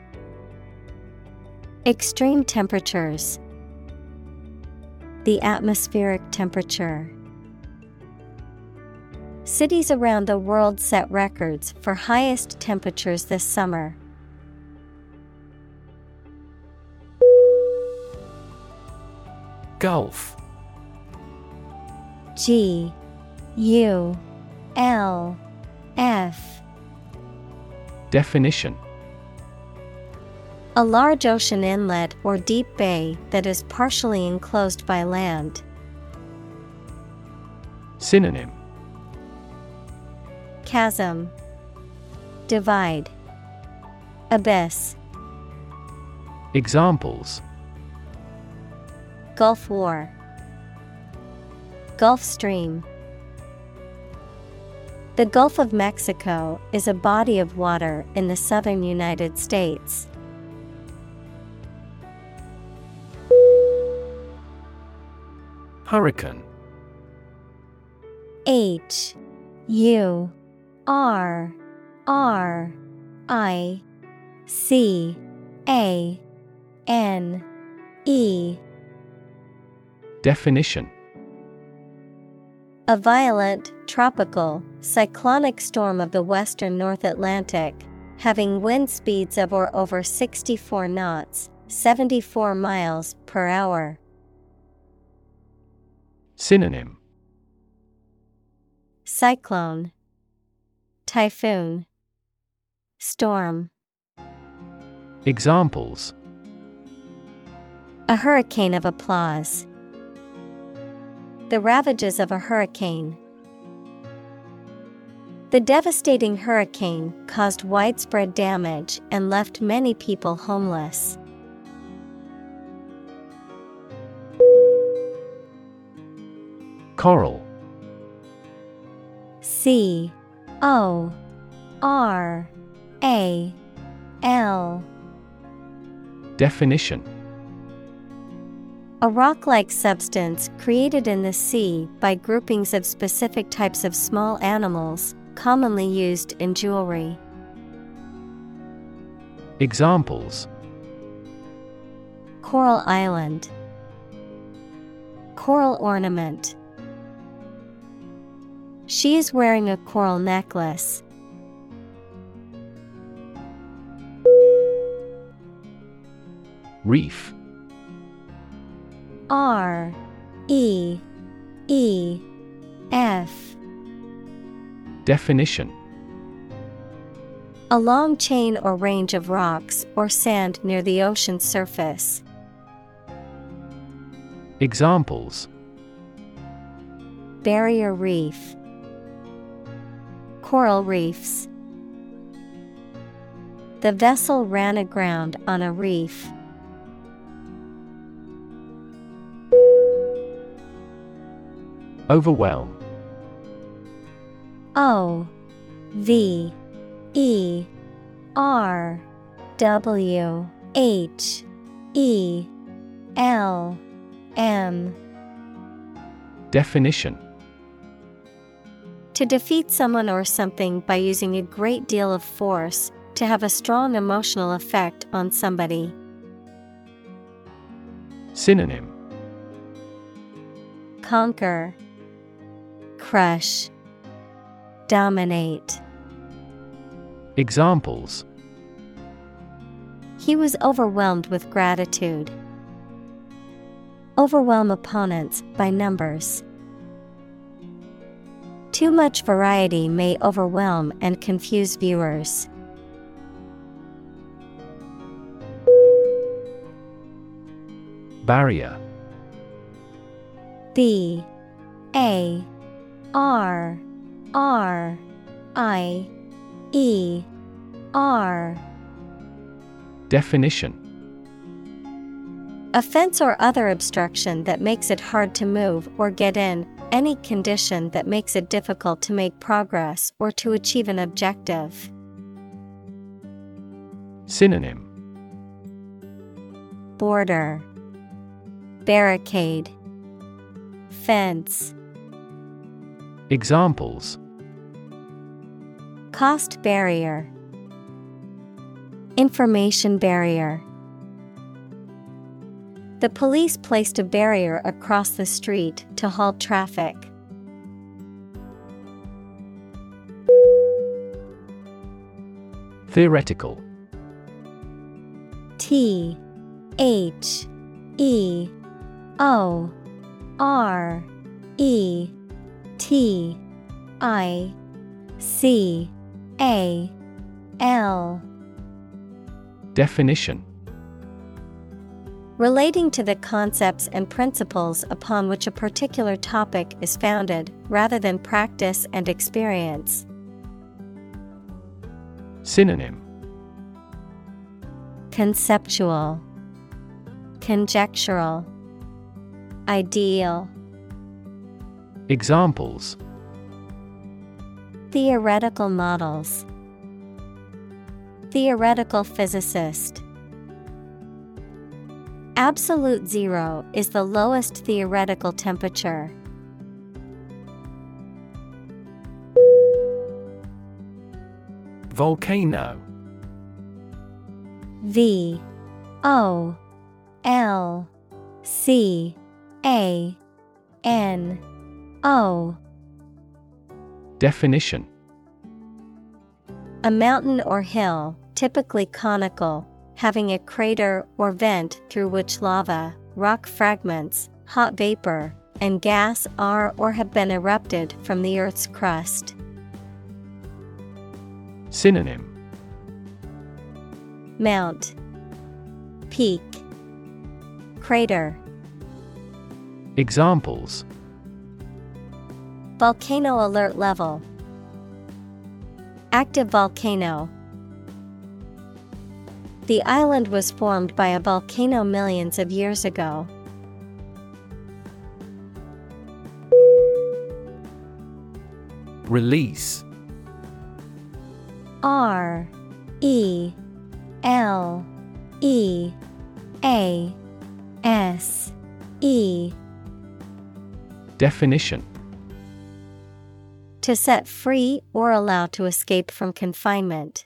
A: Extreme temperatures. The atmospheric temperature. Cities around the world set records for highest temperatures this summer.
B: Gulf.
A: G U L F.
B: Definition
A: A large ocean inlet or deep bay that is partially enclosed by land.
B: Synonym.
A: Chasm. Divide. Abyss.
B: Examples.
A: Gulf War. Gulf Stream. The Gulf of Mexico is a body of water in the southern United States.
B: Hurricane.
A: H U R R I C A N E.
B: Definition.
A: A violent, tropical, cyclonic storm of the western North Atlantic, having wind speeds of or over 64 knots, 74 miles per hour.
B: Synonym
A: Cyclone, Typhoon, Storm.
B: Examples
A: A hurricane of applause. The ravages of a hurricane. The devastating hurricane caused widespread damage and left many people homeless.
B: Coral.
A: C O R A L.
B: Definition.
A: A rock like substance created in the sea by groupings of specific types of small animals, commonly used in jewelry.
B: Examples.
A: Coral Island. Coral ornament She is wearing a coral necklace.
B: Reef.
A: R E E F.
B: Definition.
A: A long chain or range of rocks or sand near the ocean's surface.
B: Examples.
A: Barrier reef, Coral reefs. The vessel ran aground on a reef.
B: Overwhelm
A: O V E R W H E L M
B: Definition
A: To defeat someone or something by using a great deal of force, to have a strong emotional effect on somebody.
B: Synonym
A: Conquer, Crush, Dominate.
B: Examples
A: He was overwhelmed with gratitude. Overwhelm opponents by numbers. Too much variety may overwhelm and confuse viewers.
B: Barrier.
A: B. A. R. R. I. E. R.
B: Definition.
A: A fence or other obstruction that makes it hard to move or get in, any condition that makes it difficult to make progress or to achieve an objective.
B: Synonym.
A: Border. Barricade. Fence.
B: Examples.
A: Cost barrier. Information barrier The police placed a barrier across the street to halt traffic.
B: Theoretical.
A: T H E O R E T I C A L.
B: Definition
A: Relating to the concepts and principles upon which a particular topic is founded, rather than practice and experience.
B: Synonym.
A: Conceptual, Conjectural, Ideal,
B: Examples.
A: Theoretical models, Theoretical physicist. Absolute zero is the lowest theoretical temperature.
B: Volcano.
A: V O L C A N O.
B: Definition.
A: A mountain or hill, typically conical, having a crater or vent through which lava, rock fragments, hot vapor, and gas are or have been erupted from the Earth's crust.
B: Synonym.
A: Mount. Peak. Crater.
B: Examples.
A: Volcano alert level. Active volcano The island was formed by a volcano millions of years ago.
B: Release
A: R E L E A S E
B: Definition
A: To set free or allow to escape from confinement.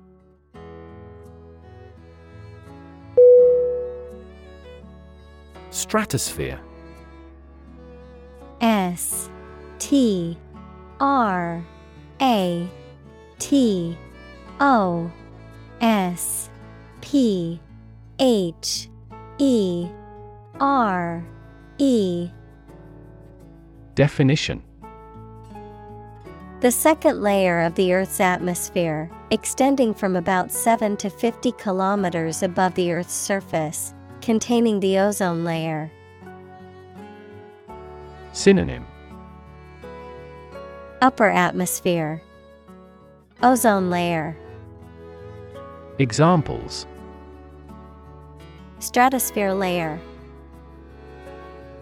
B: Stratosphere.
A: S T R A T O S P H E R E.
B: Definition.
A: The second layer of the Earth's atmosphere, extending from about 7 to 50 kilometers above the Earth's surface, containing the ozone layer.
B: Synonym
A: Upper atmosphere, Ozone layer,
B: Examples
A: Stratosphere layer,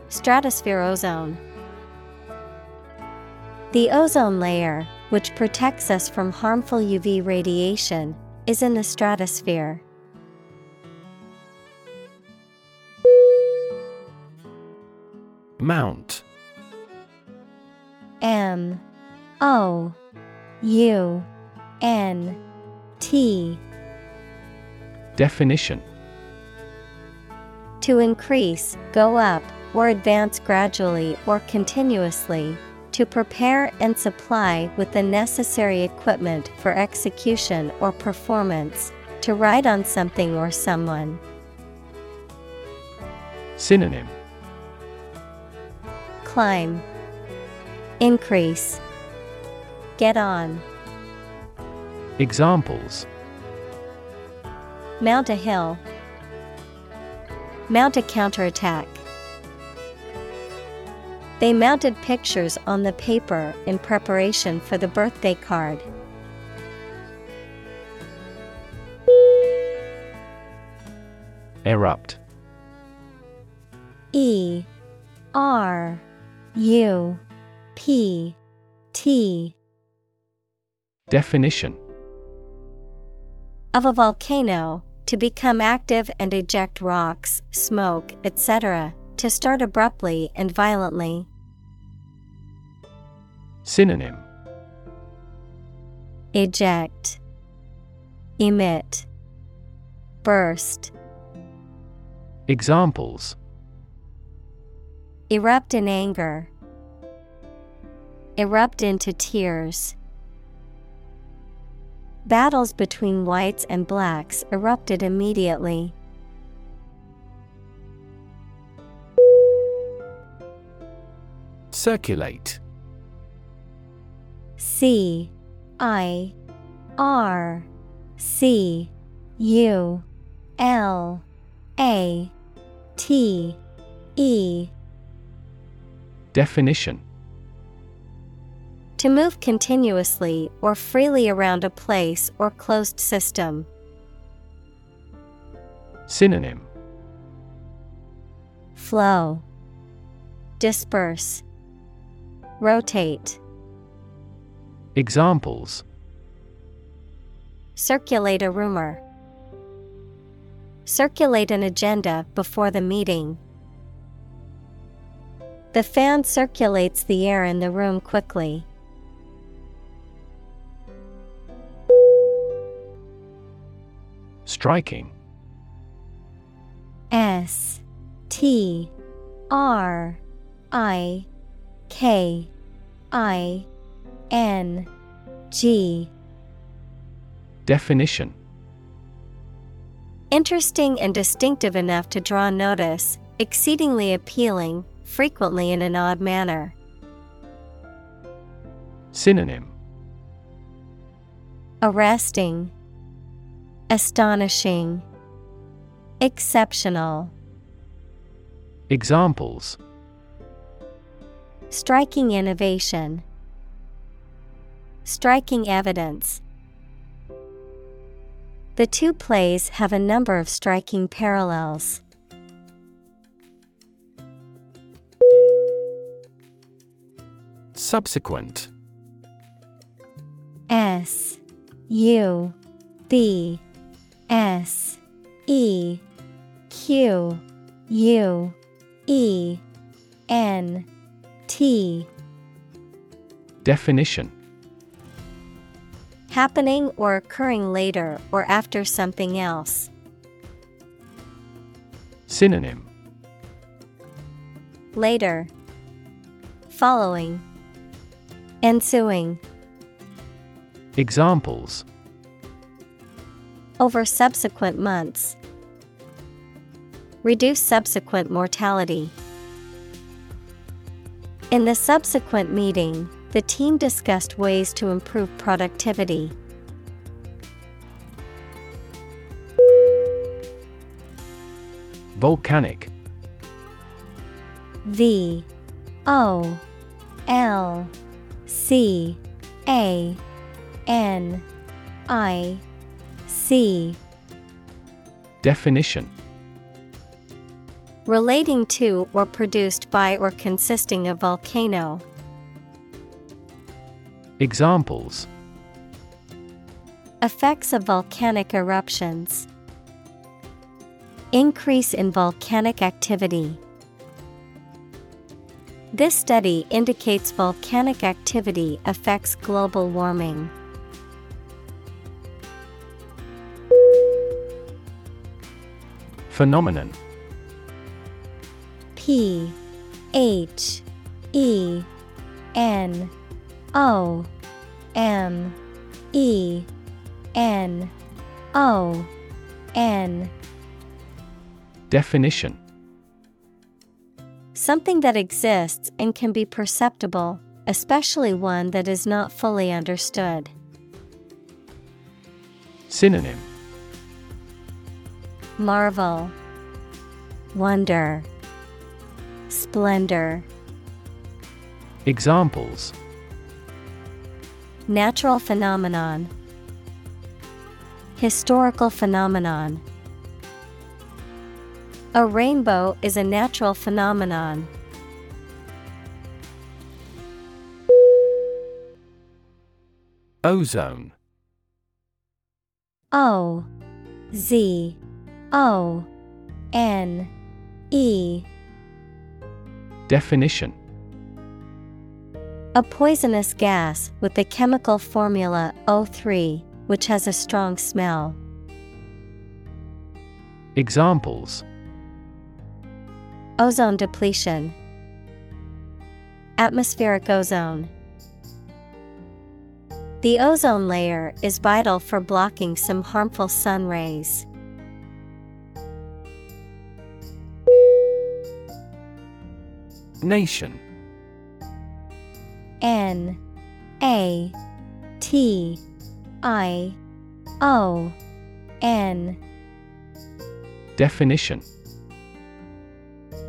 A: Stratosphere ozone. The ozone layer, which protects us from harmful UV radiation, is in the stratosphere.
B: Mount.
A: M O U N T.
B: Definition.
A: To increase, go up, or advance gradually or continuously, To prepare and supply with the necessary equipment for execution or performance, to ride on something or someone.
B: Synonym
A: Climb, Increase, Get on.
B: Examples
A: Mount a hill, Mount a counterattack. They mounted pictures on the paper in preparation for the birthday card.
B: Erupt
A: E R U P T
B: Definition
A: of a volcano to become active and eject rocks, smoke, etc., to start abruptly and violently.
B: Synonym
A: Eject, Emit, Burst.
B: Examples
A: Erupt in anger. Erupt into tears. Battles between whites and blacks erupted immediately.
B: Circulate
A: C I R C U L A T E
B: Definition
A: To move continuously or freely around a place or closed system.
B: Synonym
A: Flow, Disperse, Rotate.
B: Examples
A: Circulate a rumor. Circulate an agenda before the meeting. The fan circulates the air in the room quickly.
B: Striking.
A: S T R I K I N G.
B: Definition.
A: Interesting and distinctive enough to draw notice, exceedingly appealing, frequently in an odd manner.
B: Synonym
A: Arresting, Astonishing, Exceptional.
B: Examples
A: Striking innovation, Striking evidence. The two plays have a number of striking parallels.
B: Subsequent
A: S U B S E Q U E N T
B: Definition
A: Happening or occurring later or after something else.
B: Synonym
A: Later. Following. Ensuing.
B: Examples
A: Over subsequent months. Reduce subsequent mortality. In the subsequent meeting, the team discussed ways to improve productivity.
B: Volcanic
A: V O L C A N I C
B: Definition
A: Relating to or produced by or consisting of volcano.
B: Examples
A: Effects of volcanic eruptions. Increase in volcanic activity. This study indicates volcanic activity affects global warming.
B: Phenomenon.
A: P H E N O M E N O N.
B: Definition
A: Something that exists and can be perceptible, especially one that is not fully understood.
B: Synonym
A: Marvel, Wonder, Splendor.
B: Examples
A: Natural phenomenon, Historical phenomenon. A rainbow is a natural phenomenon.
B: Ozone
A: O Z O N E
B: Definition
A: A poisonous gas with the chemical formula O3, which has a strong smell.
B: Examples
A: Ozone depletion, Atmospheric ozone. The ozone layer is vital for blocking some harmful sun rays.
B: Nation
A: N A T I O N
B: Definition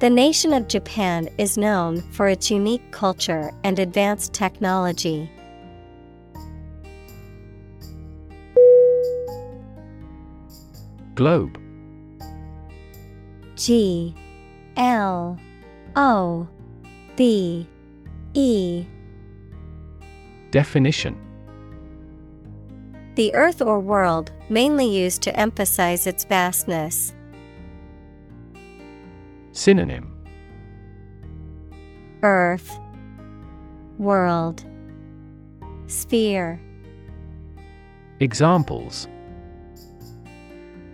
A: The nation of Japan is known for its unique culture and advanced technology.
B: Globe
A: G L O B E
B: Definition
A: The earth or world, mainly used to emphasize its vastness.
B: Synonym.
A: Earth. World. Sphere.
B: Examples.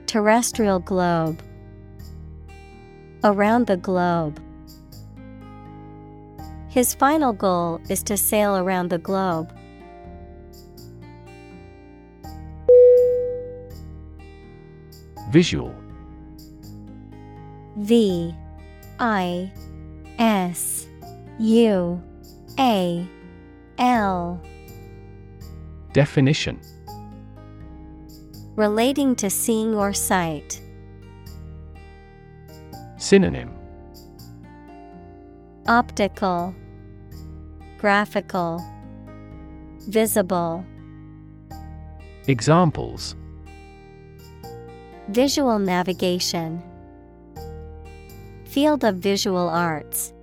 A: Terrestrial globe. Around the globe. His final goal is to sail around the globe.
B: Visual.
A: V I S U A L.
B: Definition.
A: Relating to seeing or sight.
B: Synonym.
A: Optical. Graphical. Visible.
B: Examples.
A: Visual navigation Field of visual arts.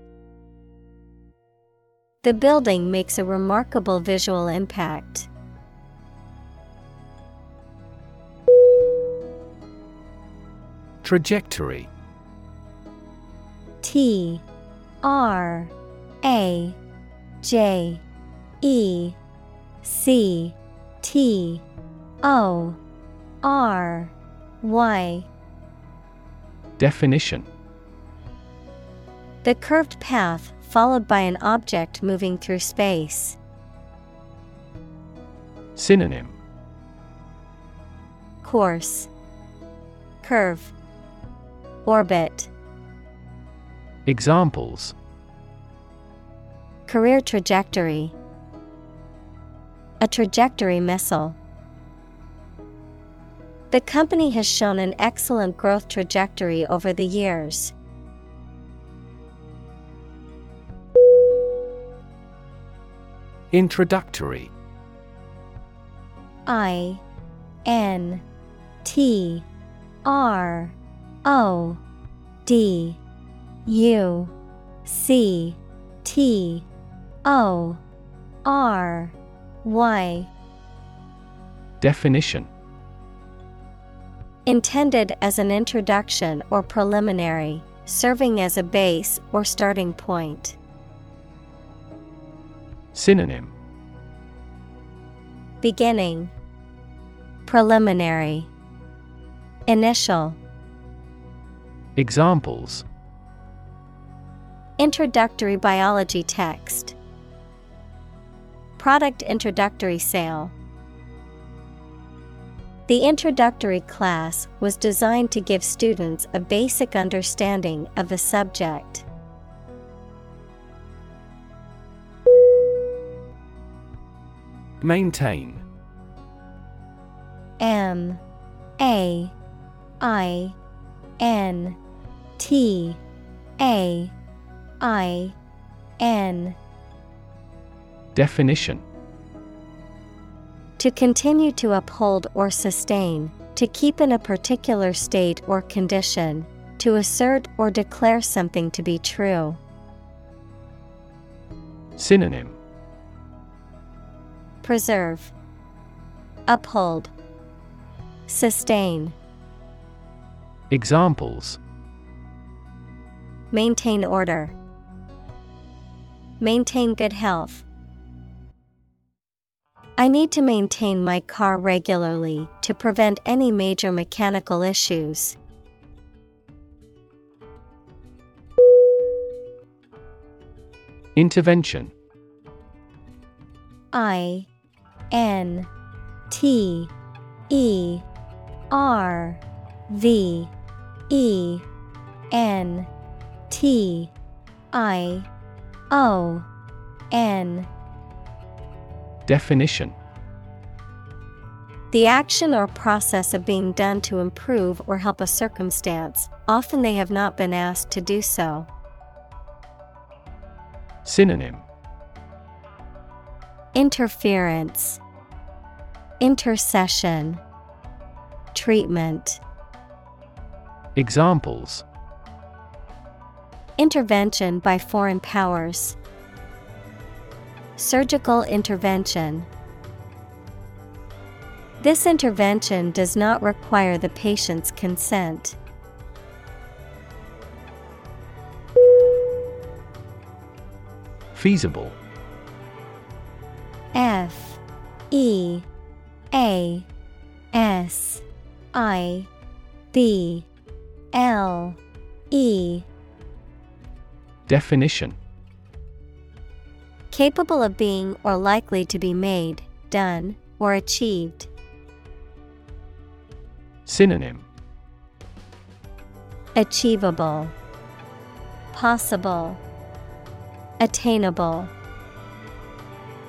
A: The building makes a remarkable visual impact.
B: Trajectory.
A: T R A J E C T O R Y.
B: Definition
A: The curved path followed by an object moving through space.
B: Synonym
A: Course Curve Orbit
B: Examples
A: Career trajectory A trajectory missile. The company has shown an excellent growth trajectory over the years.
B: Introductory.
A: I N T R O D U C T O R Y.
B: Definition.
A: Intended as an introduction or preliminary, serving as a base or starting point.
B: Synonym.
A: Beginning. Preliminary. Initial.
B: Examples.
A: Introductory biology text. Product introductory sale. The introductory class was designed to give students a basic understanding of the subject.
B: Maintain.
A: M A I N T A I N.
B: Definition.
A: To continue to uphold or sustain, to keep in a particular state or condition, to assert or declare something to be true.
B: Synonym
A: Preserve, Uphold, Sustain.
B: Examples
A: Maintain order. Maintain good health. I need to maintain my car regularly to prevent any major mechanical issues.
B: Intervention
A: I N T E R V E N T I O N.
B: Definition.
A: The action or process of being done to improve or help a circumstance, often they have not been asked to do so.
B: Synonym.
A: Interference, Intercession, Treatment.
B: Examples
A: Intervention by foreign powers. Surgical intervention. This intervention does not require the patient's consent.
B: Feasible
A: F E A S I B L E.
B: Definition.
A: Capable of being or likely to be made, done, or achieved.
B: Synonym.
A: Achievable, Possible, Attainable.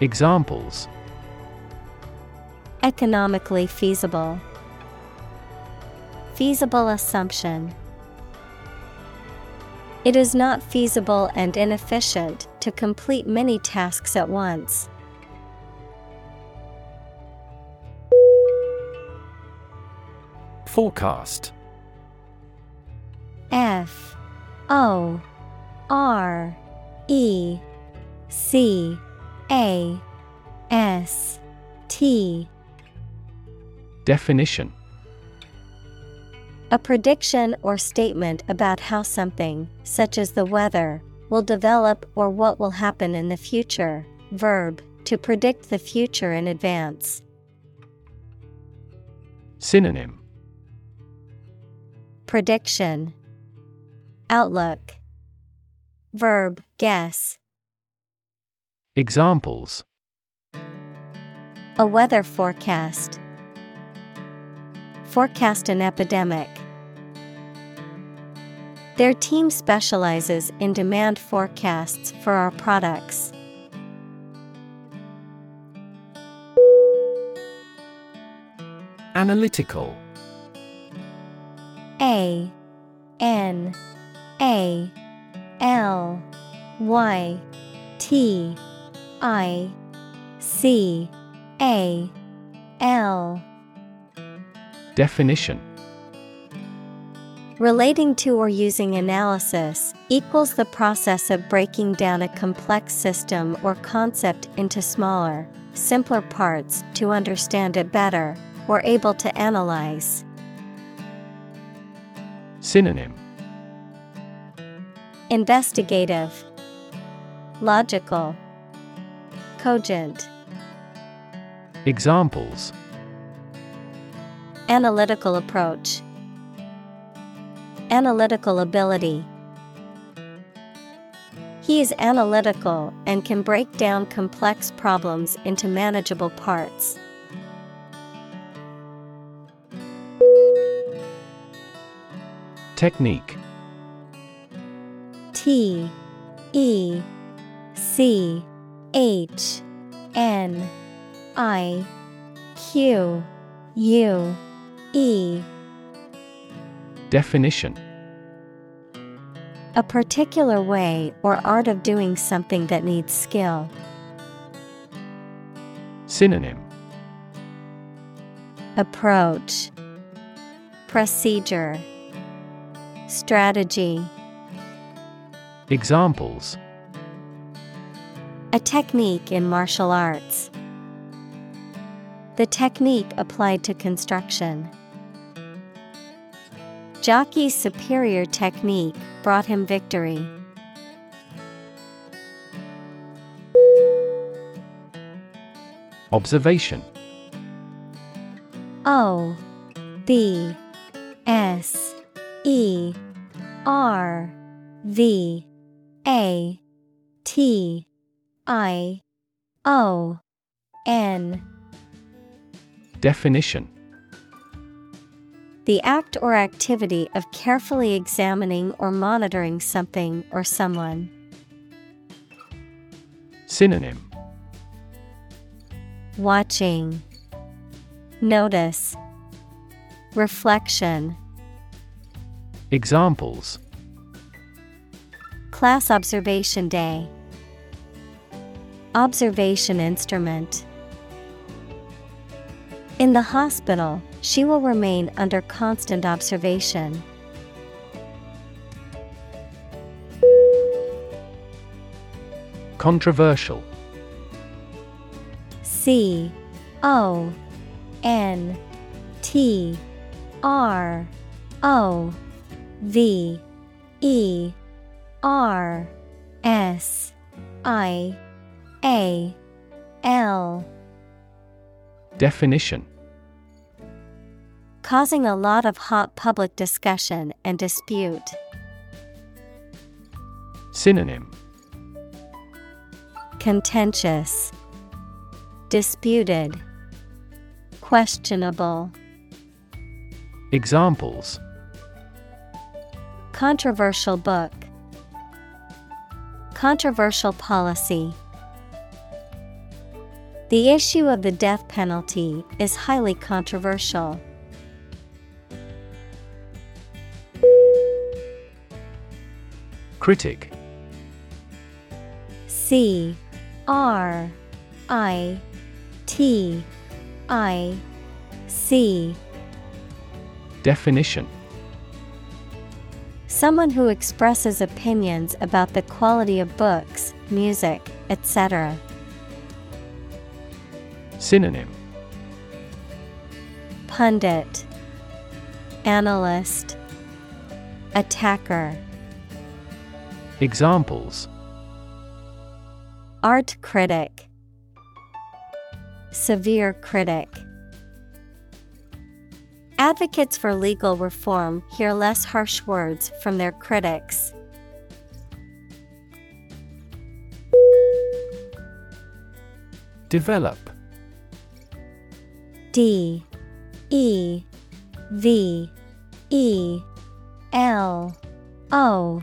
B: Examples
A: Economically feasible. Feasible assumption. It is not feasible and inefficient to complete many tasks at once.
B: Forecast.
A: F. O. R. E. C. A. S. T
B: Definition
A: A prediction or statement about how something, such as the weather, will develop or what will happen in the future. Verb, to predict the future in advance.
B: Synonym
A: Prediction, Outlook, Verb, guess.
B: Examples
A: A weather forecast. Forecast an epidemic. Their team specializes in demand forecasts for our products.
B: Analytical
A: A N A L Y T I C A L
B: Definition
A: Relating to or using analysis equals the process of breaking down a complex system or concept into smaller, simpler parts to understand it better, or able to analyze.
B: Synonym
A: Investigative, Logical, Cogent.
B: Examples
A: Analytical approach. Analytical ability. He is analytical and can break down complex problems into manageable parts.
B: Technique
A: T E C H N I Q U E.
B: Definition.
A: A particular way or art of doing something that needs skill.
B: Synonym.
A: Approach. Procedure. Strategy.
B: Examples.
A: A technique in martial arts. The technique applied to construction. Jockey's superior technique brought him victory.
B: Observation.
A: O B S E R V A T I O N.
B: Definition
A: The act or activity of carefully examining or monitoring something or someone.
B: Synonym
A: Watching, Notice, Reflection.
B: Examples
A: Class Observation Day. Observation Instrument. In the hospital, she will remain under constant observation.
B: Controversial.
A: C O N T R O V E R S I A L.
B: Definition
A: Causing a lot of hot public discussion and dispute.
B: Synonym
A: Contentious, Disputed, Questionable.
B: Examples
A: Controversial book, Controversial policy. The issue of the death penalty is highly controversial.
B: Critic
A: C R I T I C
B: Definition
A: Someone who expresses opinions about the quality of books, music, etc.
B: Synonym
A: Pundit, Analyst, Attacker.
B: Examples
A: Art critic, Severe critic. Advocates for legal reform hear less harsh words from their critics.
B: Develop
A: D E V E L O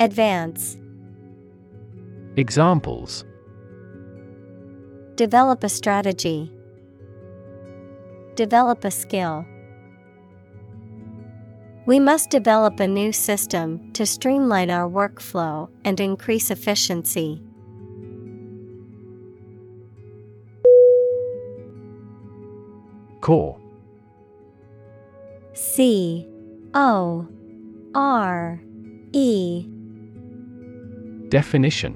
A: Advance.
B: Examples
A: Develop a strategy. Develop a skill. We must develop a new system to streamline our workflow and increase efficiency.
B: Core
A: C O R E
B: Definition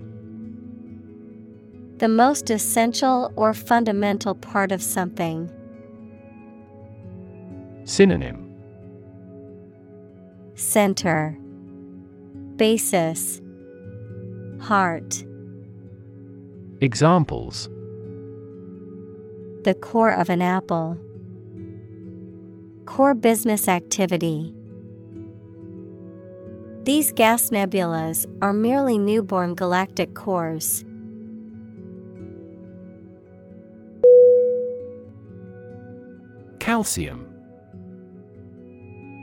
A: The most essential or fundamental part of something.
B: Synonym
A: Center Basis Heart
B: Examples
A: The core of an apple. Core business activity. These gas nebulas are merely newborn galactic cores.
B: Calcium.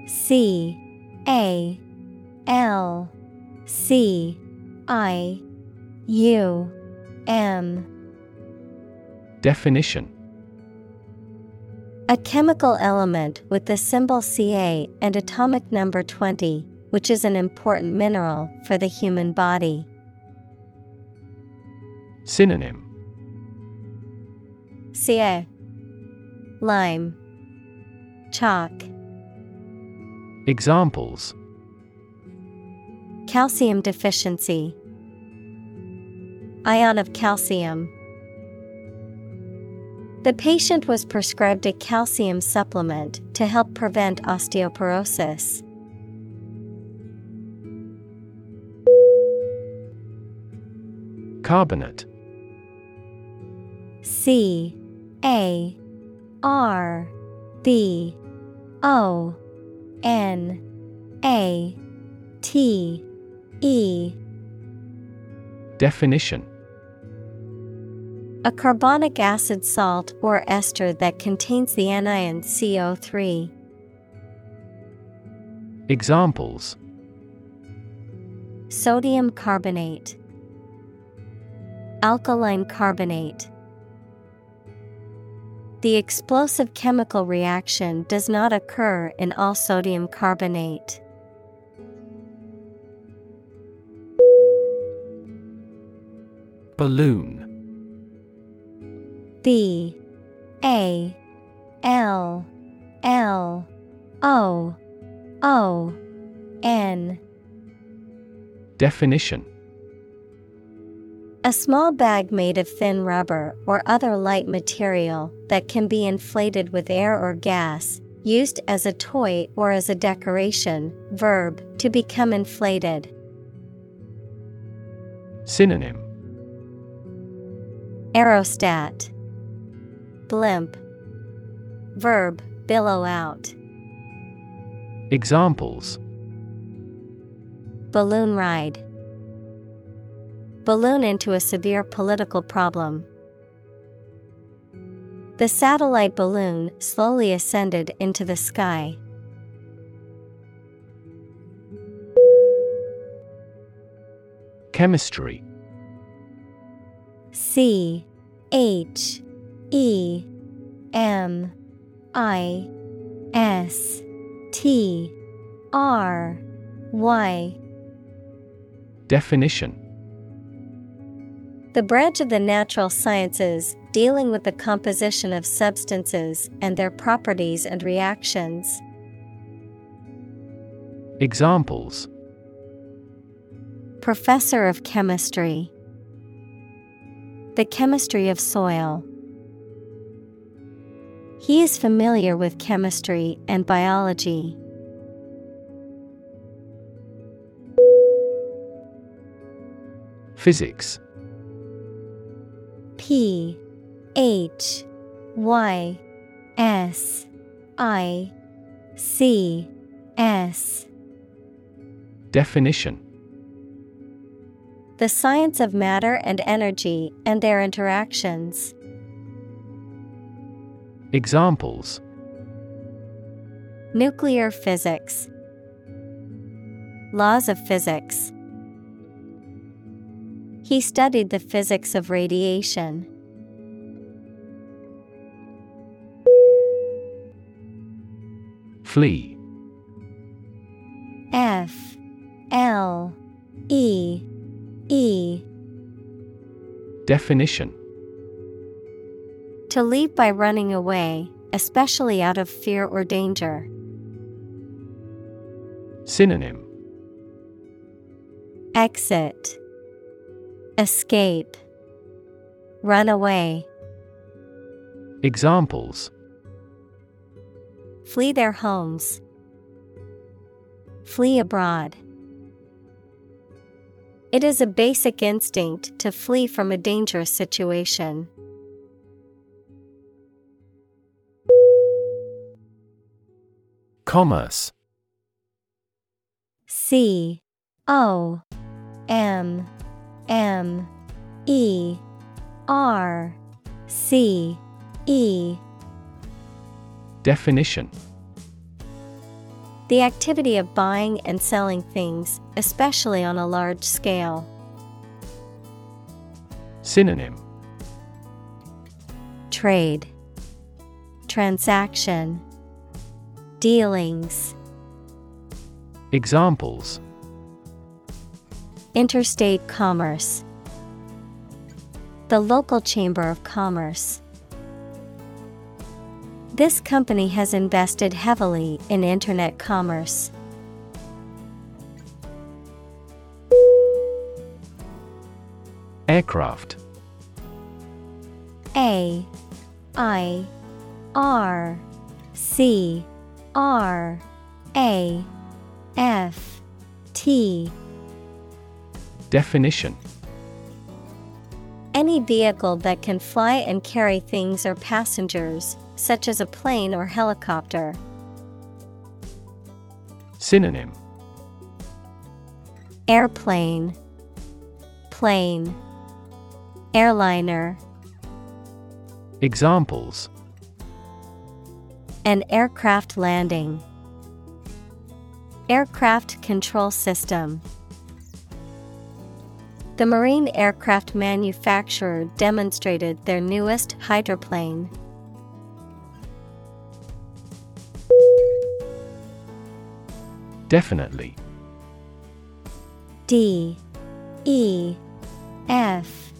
A: C A L C I U M.
B: Definition.
A: A chemical element with the symbol Ca and atomic number 20, which is an important mineral for the human body.
B: Synonym.
A: Ca Lime. Chalk.
B: Examples.
A: Calcium deficiency. Ion of calcium. The patient was prescribed a calcium supplement to help prevent osteoporosis.
B: Carbonate.
A: C A R B O N A T E.
B: Definition.
A: A carbonic acid salt or ester that contains the anion CO3.
B: Examples.
A: Sodium carbonate, Alkaline carbonate. The explosive chemical reaction does not occur in all sodium carbonate.
B: Balloon
A: B A L L O O N
B: Definition
A: A small bag made of thin rubber or other light material that can be inflated with air or gas, used as a toy or as a decoration. Verb to become inflated.
B: Synonym
A: Aerostat Blimp Verb billow out.
B: Examples
A: Balloon ride. Balloon into a severe political problem. The satellite balloon slowly ascended into the sky.
B: Chemistry
A: C H E M I S T R Y
B: Definition
A: The branch of the natural sciences dealing with the composition of substances and their properties and reactions.
B: Examples
A: Professor of Chemistry The Chemistry of Soil. He is familiar with chemistry and biology.
B: Physics
A: P H Y S I C S
B: Definition
A: The science of matter and energy and their interactions.
B: Examples
A: Nuclear physics, Laws of physics. He studied the physics of radiation.
B: Flee.
A: F. L. E. E.
B: Definition.
A: To leave by running away, especially out of fear or danger.
B: Synonym.
A: Exit Escape Run away
B: Examples
A: Flee their homes. Flee abroad. It is a basic instinct to flee from a dangerous situation.
B: Commerce
A: C O M M E R C E.
B: Definition.
A: The activity of buying and selling things, especially on a large scale.
B: Synonym.
A: Trade. Transaction. Dealings.
B: Examples
A: Interstate commerce. The local chamber of commerce. This company has invested heavily in internet commerce.
B: Aircraft.
A: A I R C R A F T
B: Definition
A: Any vehicle that can fly and carry things or passengers, such as a plane or helicopter.
B: Synonym
A: Airplane, Plane, Airliner,
B: Examples
A: an aircraft landing. Aircraft control system. The marine aircraft manufacturer demonstrated their newest hydroplane.
B: Definitely.
A: D. E. F.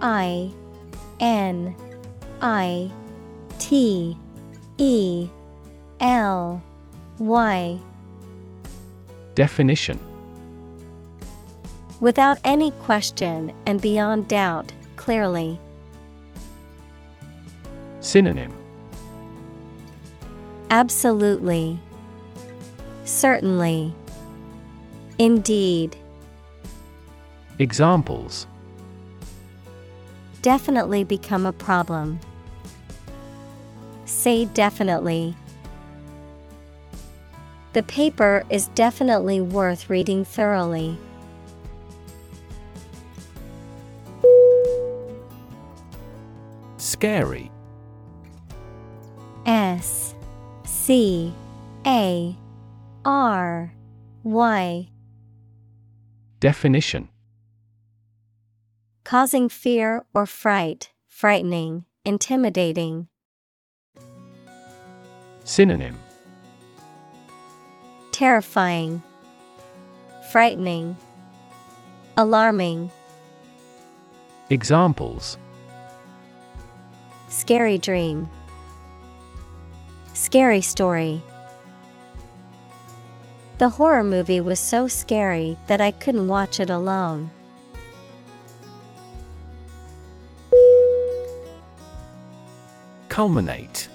A: I. N. I. T. E. L. Y.
B: Definition
A: Without any question and beyond doubt, clearly.
B: Synonym
A: Absolutely. Certainly. Indeed.
B: Examples
A: Definitely become a problem. Say definitely. The paper is definitely worth reading thoroughly.
B: Scary.
A: S C A R Y.
B: Definition.
A: Causing fear or fright, frightening, intimidating.
B: Synonym.
A: Terrifying, frightening, alarming.
B: Examples
A: Scary dream. Scary story. The horror movie was so scary that I couldn't watch it alone.
B: Culminate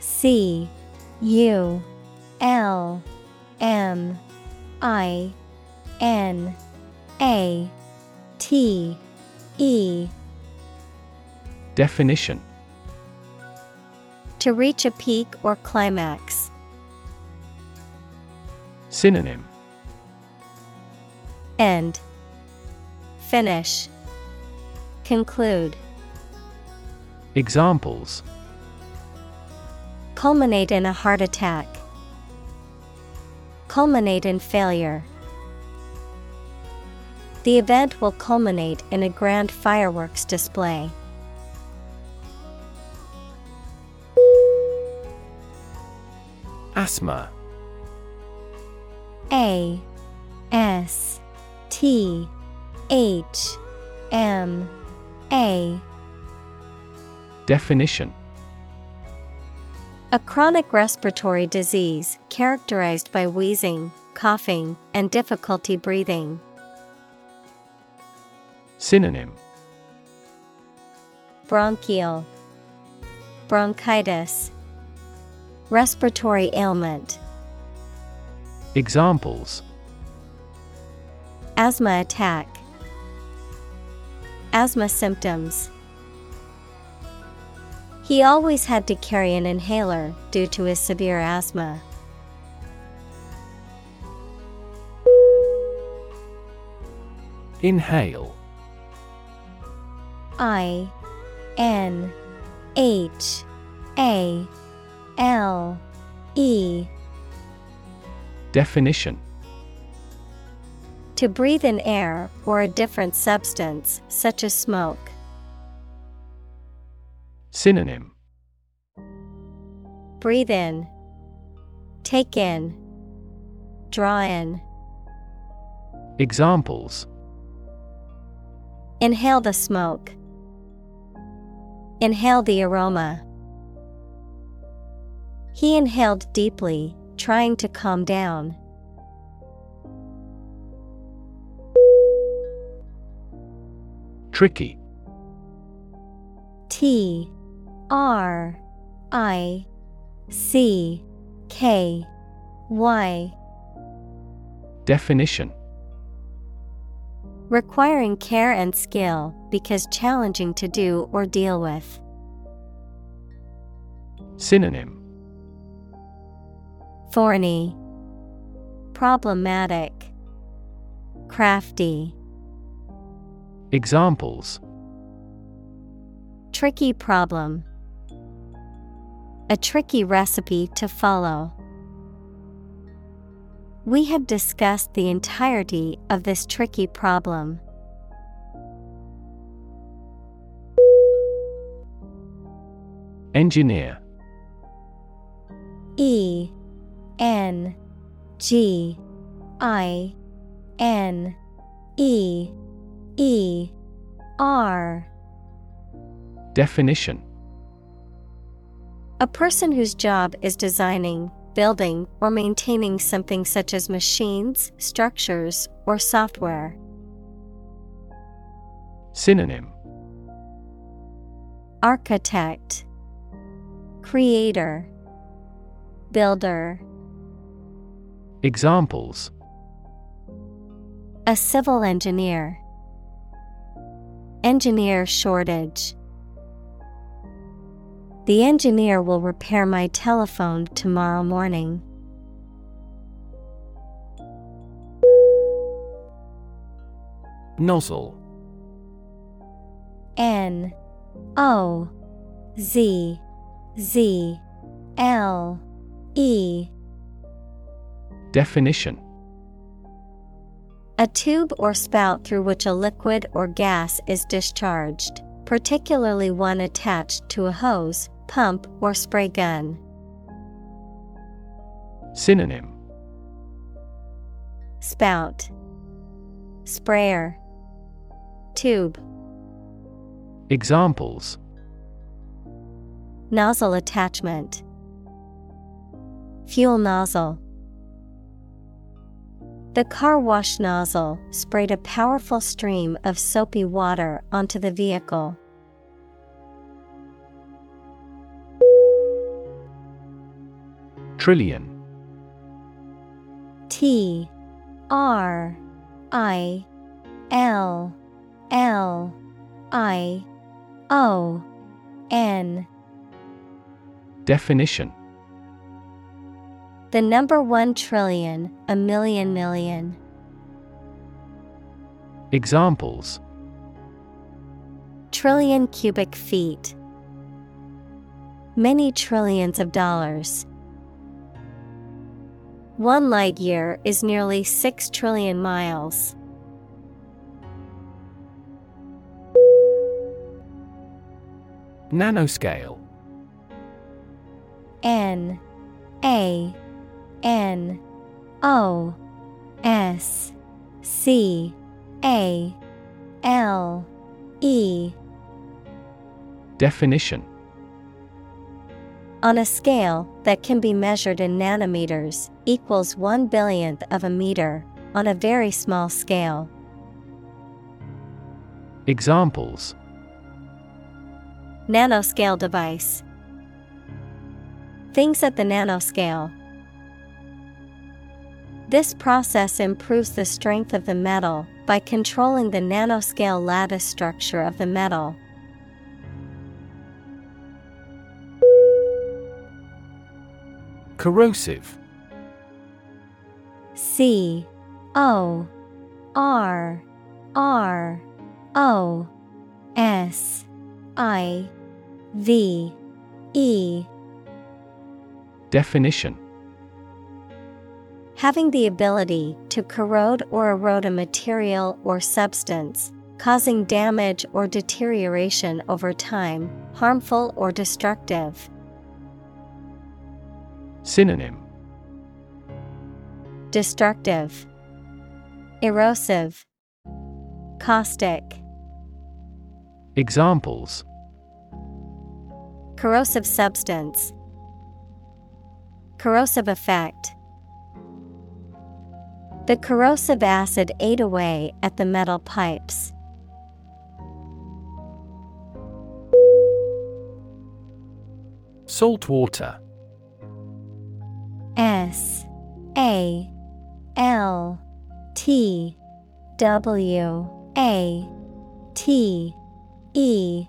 A: C U L M I N A T E
B: Definition
A: To reach a peak or climax.
B: Synonym
A: End. Finish. Conclude.
B: Examples
A: Culminate in a heart attack. Culminate in failure. The event will culminate in a grand fireworks display.
B: Asthma.
A: A S T H M A.
B: Definition.
A: A chronic respiratory disease characterized by wheezing, coughing, and difficulty breathing.
B: Synonym.
A: Bronchial. Bronchitis Respiratory ailment.
B: Examples.
A: Asthma attack. Asthma symptoms. He always had to carry an inhaler due to his severe asthma.
B: Inhale.
A: I N H A L E
B: Definition
A: To breathe in air or a different substance, such as smoke.
B: Synonym
A: Breathe in, take in, draw in.
B: Examples
A: Inhale the smoke. Inhale the aroma. He inhaled deeply, trying to calm down.
B: Tricky
A: T R I C K Y
B: Definition
A: Requiring care and skill because challenging to do or deal with.
B: Synonym
A: Thorny, Problematic, Crafty.
B: Examples
A: Tricky problem. A tricky recipe to follow. We have discussed the entirety of this tricky problem.
B: Engineer
A: E N G I N E E R.
B: Definition.
A: A person whose job is designing, building, or maintaining something such as machines, structures, or software.
B: Synonym.
A: Architect, Creator, Builder.
B: Examples.
A: A civil engineer. Engineer shortage. The engineer will repair my telephone tomorrow morning.
B: Nozzle.
A: N. O. Z. Z. L. E
B: Definition.
A: A tube or spout through which a liquid or gas is discharged, particularly one attached to a hose, pump, or spray gun.
B: Synonym.
A: Spout, Sprayer, Tube,
B: Examples.
A: Nozzle attachment, Fuel nozzle. The car wash nozzle sprayed a powerful stream of soapy water onto the vehicle.
B: Trillion.
A: T R I L L I O N.
B: Definition
A: The number one trillion, a million million.
B: Examples
A: Trillion cubic feet. Many trillions of dollars. One light year is nearly 6 trillion miles.
B: Nanoscale
A: N A N O S C A L E
B: Definition
A: On a scale that can be measured in nanometers, equals one billionth of a meter, on a very small scale.
B: Examples
A: Nanoscale device. Things at the nanoscale. This process improves the strength of the metal by controlling the nanoscale lattice structure of the metal.
B: Corrosive.
A: C O R R O S I V E.
B: Definition
A: Having the ability to corrode or erode a material or substance, causing damage or deterioration over time, harmful or destructive.
B: Synonym
A: Destructive, Erosive, Caustic.
B: Examples
A: Corrosive substance, Corrosive effect. The corrosive acid ate away at the metal pipes.
B: Salt water.
A: S A L T W A T E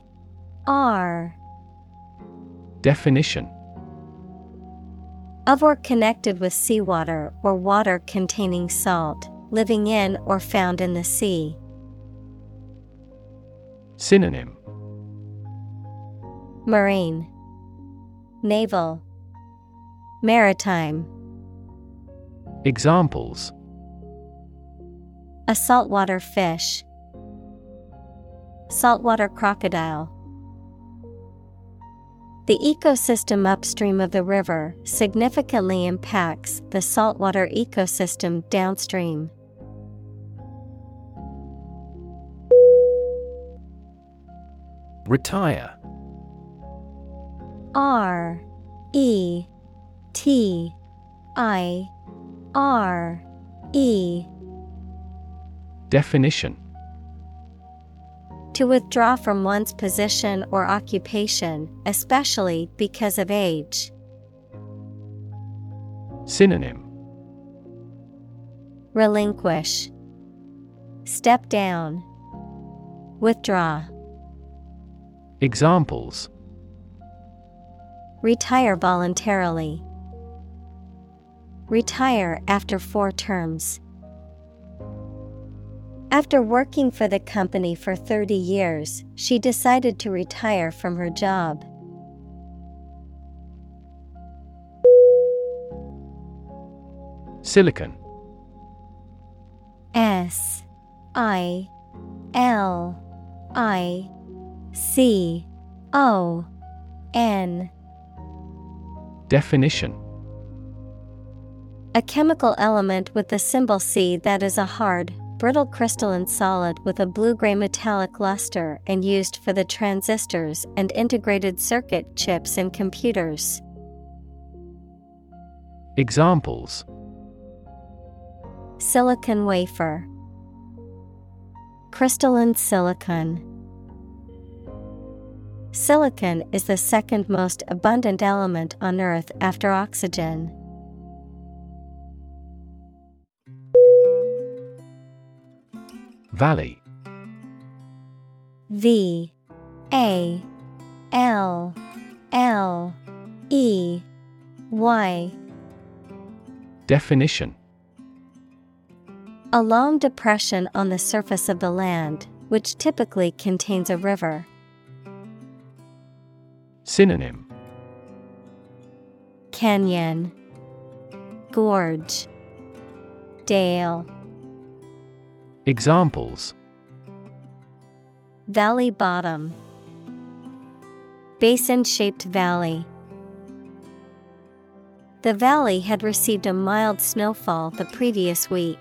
A: R.
B: Definition
A: of or connected with seawater or water containing salt, living in or found in the sea.
B: Synonym
A: Marine, Naval, Maritime.
B: Examples
A: A saltwater fish, Saltwater crocodile. The ecosystem upstream of the river significantly impacts the saltwater ecosystem downstream.
B: Retire.
A: R E T I R E.
B: Definition
A: To withdraw from one's position or occupation, especially because of age.
B: Synonym
A: Relinquish. Step down. Withdraw.
B: Examples
A: Retire voluntarily. Retire after four terms. After working for the company for 30 years, she decided to retire from her job.
B: Silicon.
A: S I L I Si O N.
B: Definition.
A: A chemical element with the symbol C that is a hard, brittle crystalline solid with a blue gray metallic luster and used for the transistors and integrated circuit chips in computers.
B: Examples
A: Silicon wafer, Crystalline silicon. Silicon is the second most abundant element on Earth after oxygen.
B: Valley.
A: V A L L E Y.
B: Definition.
A: A long depression on the surface of the land, which typically contains a river.
B: Synonym.
A: Canyon, Gorge, Dale,
B: Examples.
A: Valley bottom, Basin shaped valley. The valley had received a mild snowfall the previous week.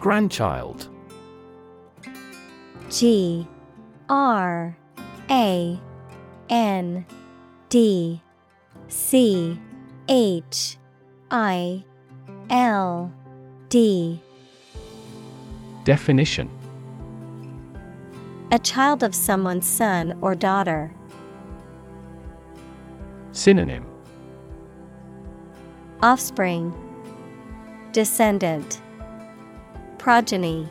B: Grandchild.
A: G. R. A. N. D. C. H I L D.
B: Definition.
A: A child of someone's son or daughter.
B: Synonym.
A: Offspring. Descendant. Progeny.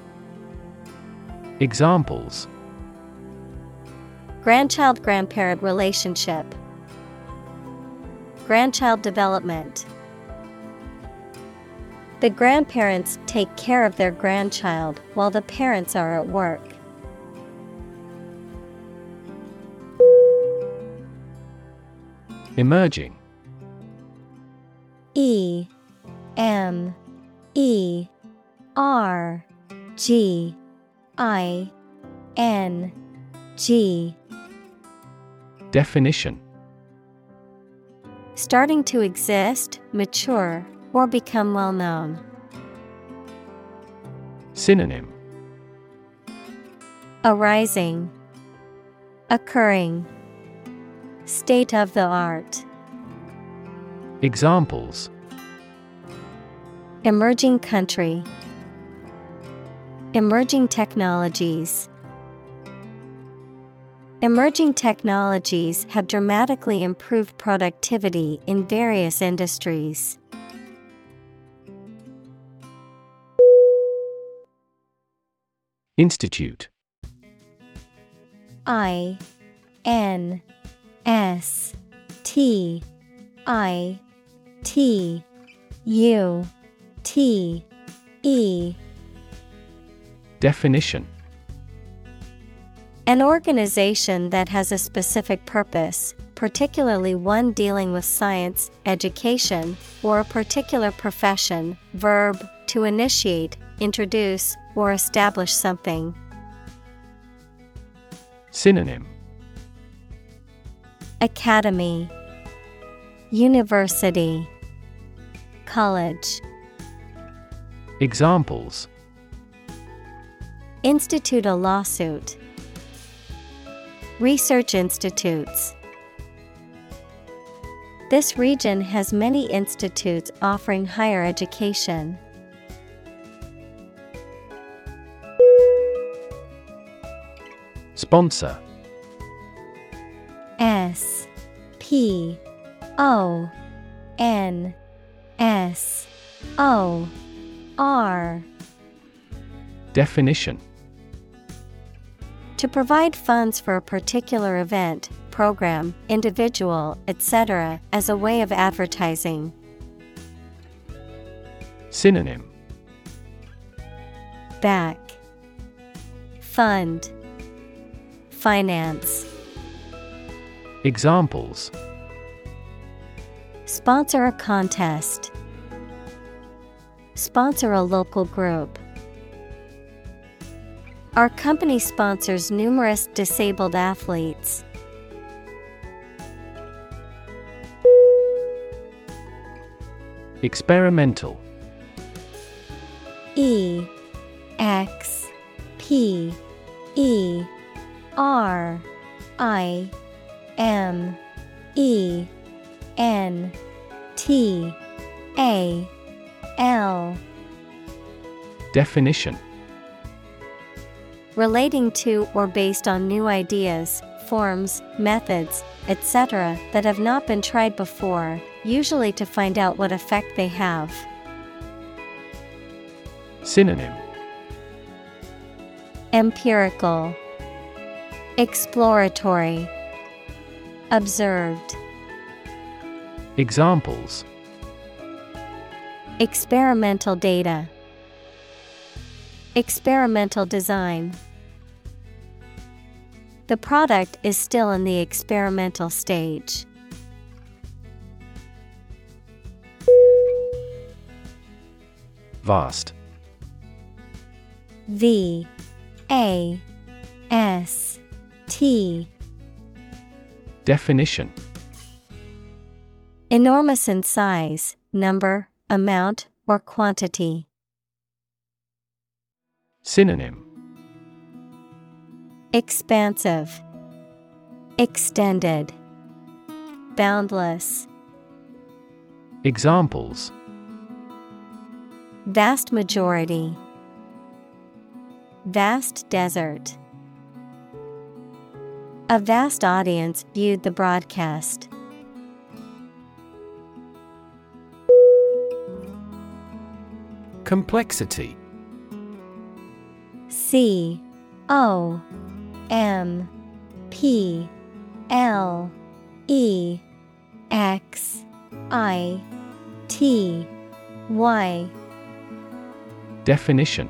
B: Examples.
A: Grandchild grandparent relationship. Grandchild development The grandparents take care of their grandchild while the parents are at work.
B: Emerging.
A: E M E R G I N G.
B: Definition.
A: Starting to exist, mature, or become well known.
B: Synonym
A: Arising, Occurring, State of the art.
B: Examples
A: Emerging country, Emerging technologies. Emerging technologies have dramatically improved productivity in various industries.
B: Institute
A: I N S T I T U T E
B: Definition
A: An organization that has a specific purpose, particularly one dealing with science, education, or a particular profession. Verb to initiate, introduce, or establish something.
B: Synonym
A: Academy, University, College.
B: Examples
A: Institute a lawsuit. Research institutes. This region has many institutes offering higher education.
B: Sponsor.
A: S P O N S O R.
B: Definition.
A: To provide funds for a particular event, program, individual, etc., as a way of advertising.
B: Synonym.
A: Back. Fund Finance
B: Examples
A: Sponsor a contest. Sponsor a local group. Our company sponsors numerous disabled athletes.
B: Experimental
A: E X P E R I M E N T A L
B: Definition
A: Relating to or based on new ideas, forms, methods, etc., that have not been tried before, usually to find out what effect they have.
B: Synonym
A: Empirical, Exploratory, Observed,
B: Examples
A: Experimental data, Experimental design. The product is still in the experimental stage.
B: Vast.
A: V A S T
B: Definition
A: Enormous in size, number, amount, or quantity.
B: Synonym
A: Expansive, Extended, Boundless.
B: Examples
A: Vast majority. Vast desert. A vast audience viewed the broadcast.
B: Complexity.
A: C O M P L E X I T Y.
B: Definition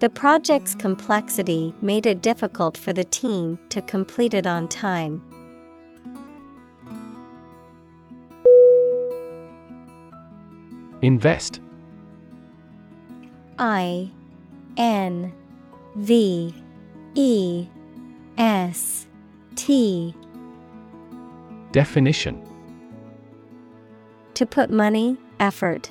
A: The project's complexity made it difficult for the team to complete it on time.
B: Invest.
A: I N V E S T.
B: Definition.
A: To put money, effort,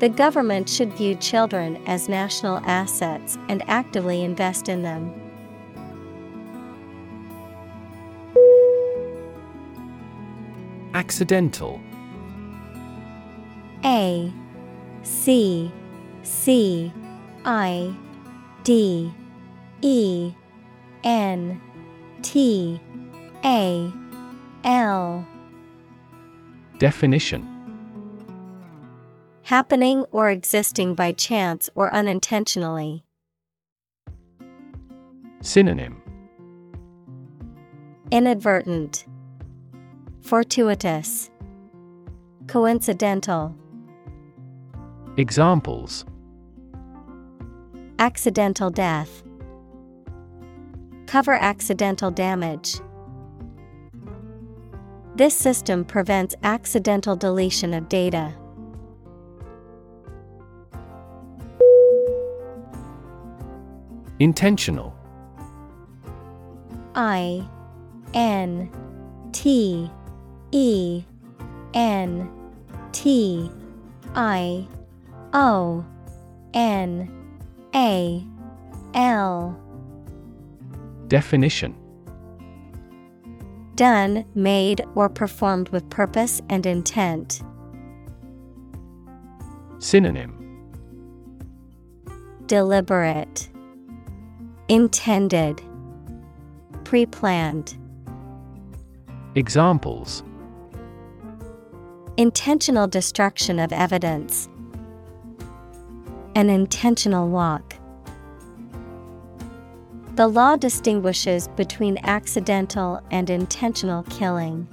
A: The government should view children as national assets and actively invest in them.
B: Accidental.
A: A C C I D E N T A L.
B: Definition
A: Happening or existing by chance or unintentionally.
B: Synonym
A: Inadvertent, Fortuitous, Coincidental.
B: Examples
A: Accidental death. Cover accidental damage. This system prevents accidental deletion of data.
B: Intentional.
A: I N T E N T I O N A L.
B: Definition.
A: Done, made, or performed with purpose and intent.
B: Synonym.
A: Deliberate, Intended, Pre planned.
B: Examples
A: Intentional destruction of evidence. An intentional walk. The law distinguishes between accidental and intentional killing.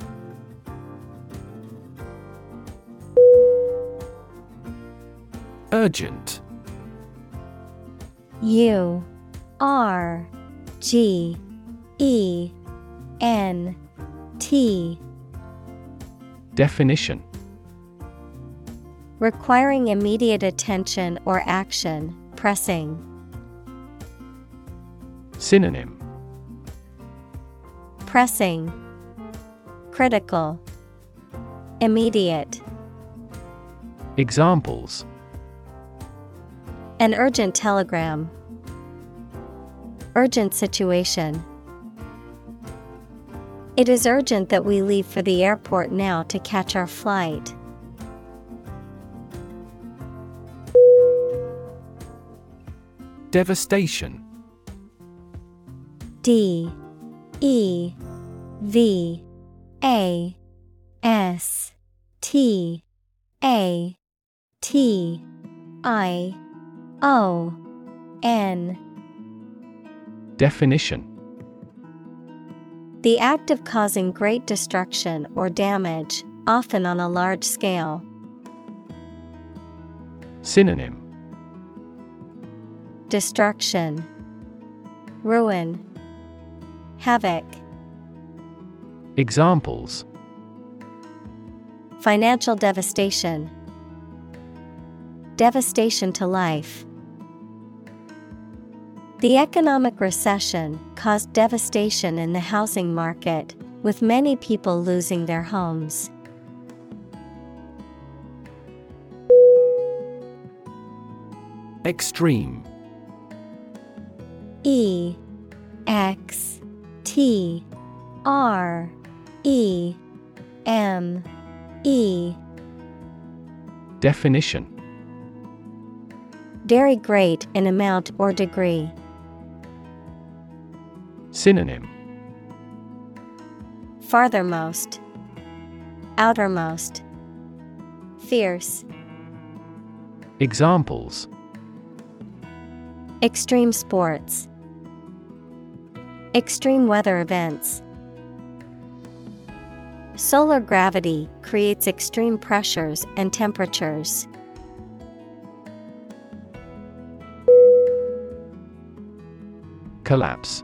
B: Urgent
A: U R G E N T.
B: Definition.
A: Requiring immediate attention or action, pressing.
B: Synonym.
A: Pressing, Critical, Immediate.
B: Examples.
A: An urgent telegram. Urgent situation. It is urgent that we leave for the airport now to catch our flight.
B: Devastation
A: D E V A S T A T I O N
B: Definition
A: The act of causing great destruction or damage, often on a large scale.
B: Synonym
A: Destruction, Ruin, Havoc.
B: Examples
A: Financial devastation, Devastation to life. The economic recession caused devastation in the housing market, with many people losing their homes.
B: Extreme
A: E X T R E M E
B: Definition
A: Very great in amount or degree.
B: Synonym.
A: Farthermost, Outermost, Fierce,
B: Examples.
A: Extreme sports, Extreme weather events. Solar gravity creates extreme pressures and temperatures.
B: Collapse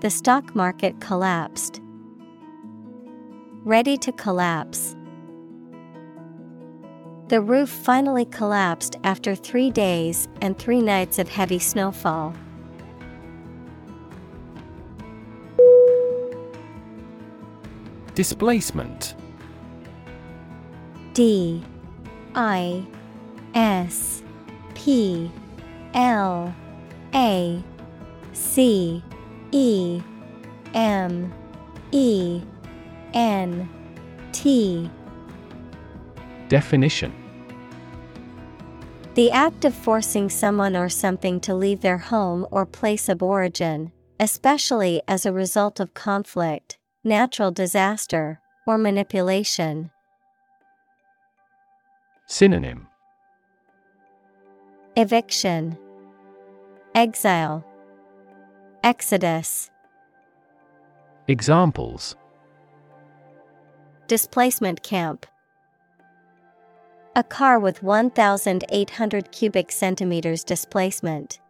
A: The stock market collapsed. Ready to collapse. The roof finally collapsed after three days and three nights of heavy snowfall.
B: Displacement
A: D I S P L A C E M E N T.
B: Definition.
A: The act of forcing someone or something to leave their home or place of origin, especially as a result of conflict, natural disaster, or manipulation.
B: Synonym.
A: Eviction, Exile, Exodus,
B: Examples
A: Displacement camp. A car with 1,800 cubic centimeters displacement.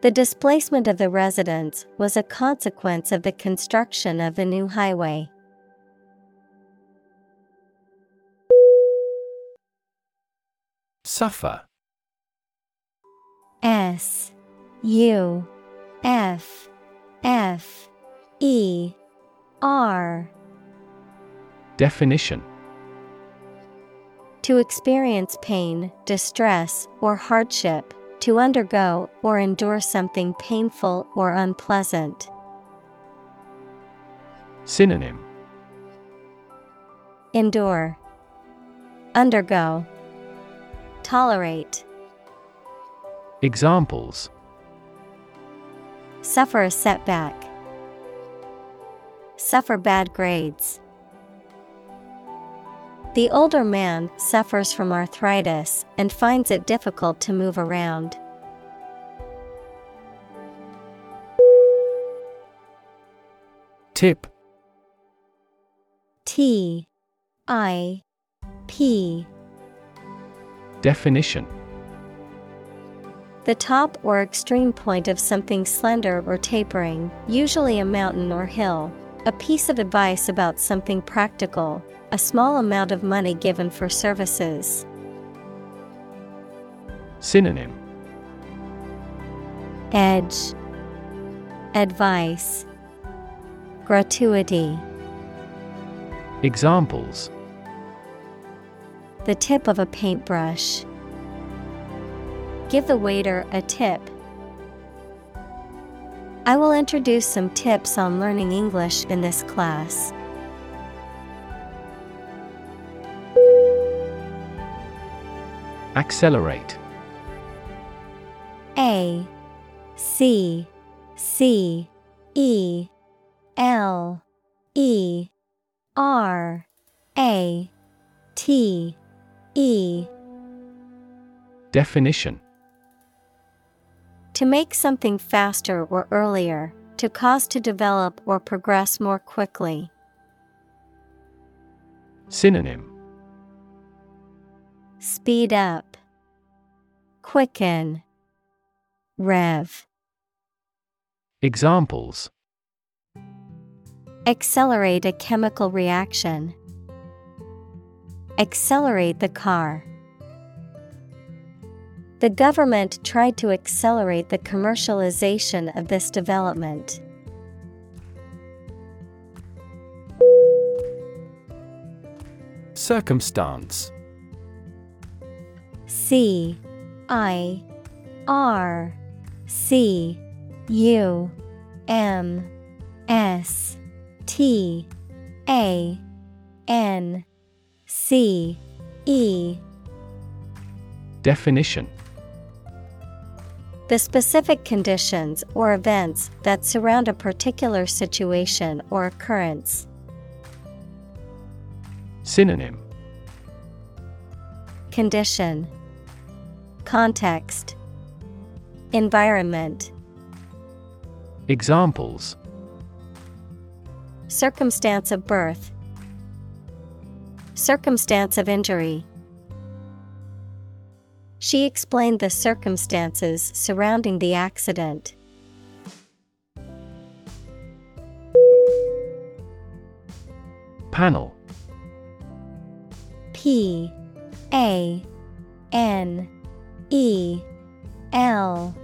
A: The displacement of the residents was a consequence of the construction of the new highway.
B: Suffer
A: S U F F E R.
B: Definition.
A: To experience pain, distress, or hardship, to undergo or endure something painful or unpleasant.
B: Synonym.
A: Endure, Undergo, Tolerate,
B: Examples
A: Suffer a setback, Suffer bad grades. The older man suffers from arthritis and finds it difficult to move around.
B: Tip
A: T I P
B: Definition
A: The top or extreme point of something slender or tapering, usually a mountain or hill. A piece of advice about something practical, a small amount of money given for services.
B: Synonym
A: Edge Advice Gratuity
B: Examples
A: The tip of a paintbrush. Give the waiter a tip. I will introduce some tips on learning English in this class.
B: Accelerate
A: A C C E L E R A T E
B: Definition
A: To make something faster or earlier, to cause to develop or progress more quickly.
B: Synonym
A: Speed up, Quicken, Rev.
B: Examples
A: Accelerate a chemical reaction. Accelerate the car. The government tried to accelerate the commercialization of this development.
B: Circumstance.
A: C I R C U M S T A N C E.
B: Definition
A: The specific conditions or events that surround a particular situation or occurrence.
B: Synonym.
A: Condition. Context. Environment.
B: Examples.
A: Circumstance of birth. Circumstance of injury She explained the circumstances surrounding the accident.
B: Panel
A: P A N E L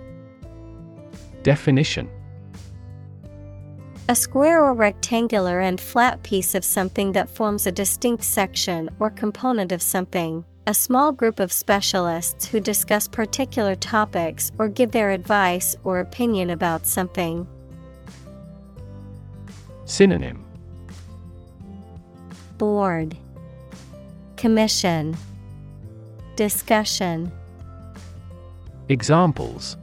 B: Definition
A: A square or rectangular and flat piece of something that forms a distinct section or component of something. A small group of specialists who discuss particular topics or give their advice or opinion about something.
B: Synonym.
A: Board. Commission. Discussion.
B: Examples.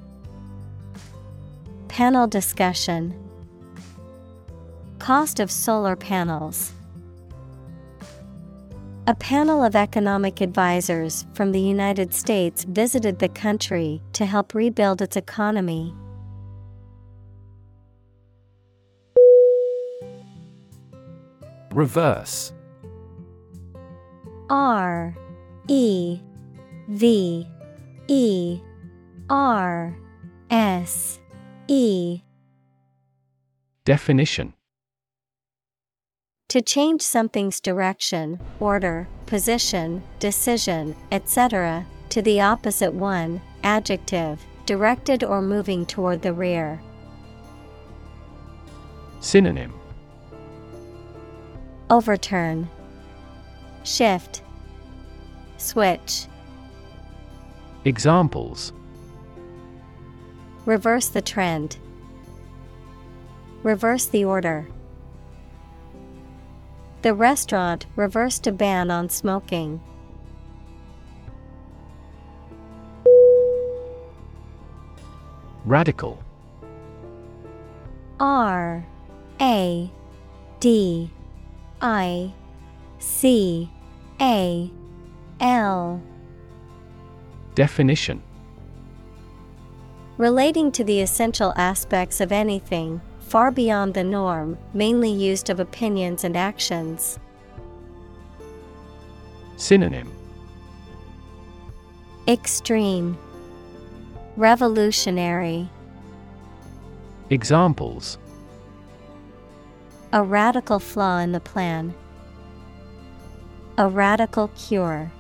A: Panel discussion. Cost of solar panels. A panel of economic advisors from the United States visited the country to help rebuild its economy.
B: Reverse.
A: R E V E R S E.
B: Definition
A: To change something's direction, order, position, decision, etc., to the opposite one, adjective, directed or moving toward the rear.
B: Synonym
A: Overturn, Shift, Switch,
B: Examples
A: Reverse the trend, Reverse the order. The restaurant reversed a ban on smoking.
B: Radical.
A: R A D I C A L.
B: Definition.
A: Relating to the essential aspects of anything, far beyond the norm, mainly used of opinions and actions.
B: Synonym
A: Extreme, Revolutionary,
B: Examples
A: a radical flaw in the plan, a radical cure.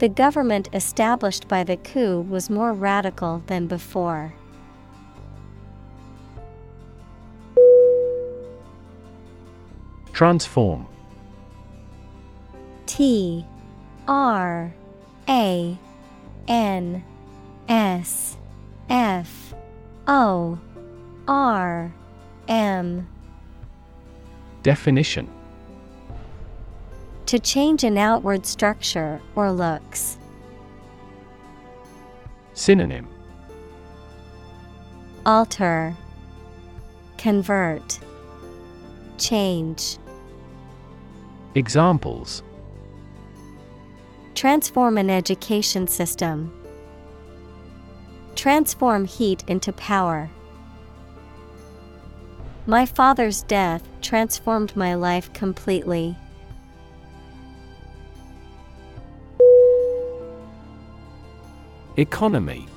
A: The government established by the coup was more radical than before.
B: Transform.
A: T R A N S F O R M.
B: Definition.
A: To change an outward structure or looks.
B: Synonym.
A: Alter. Convert. Change
B: Examples
A: Transform an education system. Transform heat into power. My father's death transformed my life completely.
B: Economy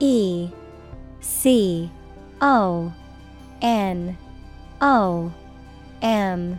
A: E C O N O M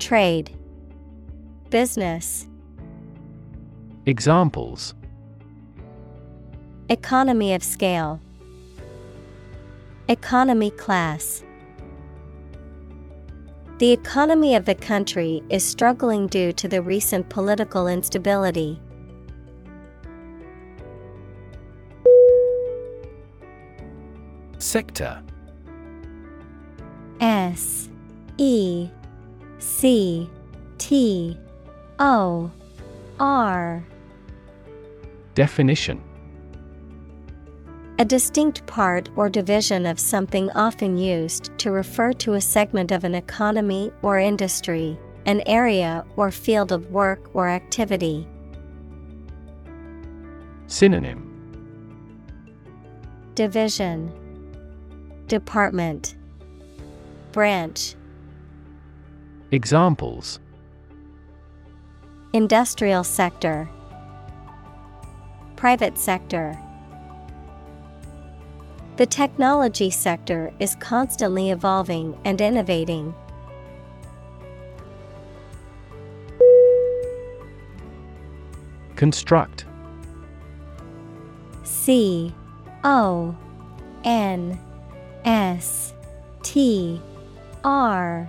A: Trade, Business,
B: Examples.
A: Economy of scale, Economy class. The economy of the country is struggling due to the recent political instability.
B: Sector.
A: S E C T O R.
B: Definition.
A: A distinct part or division of something often used to refer to a segment of an economy or industry, an area or field of work or activity.
B: Synonym.
A: Division. Department. Branch
B: Examples.
A: Industrial sector. Private sector. The technology sector is constantly evolving and innovating.
B: Construct.
A: C O N S T R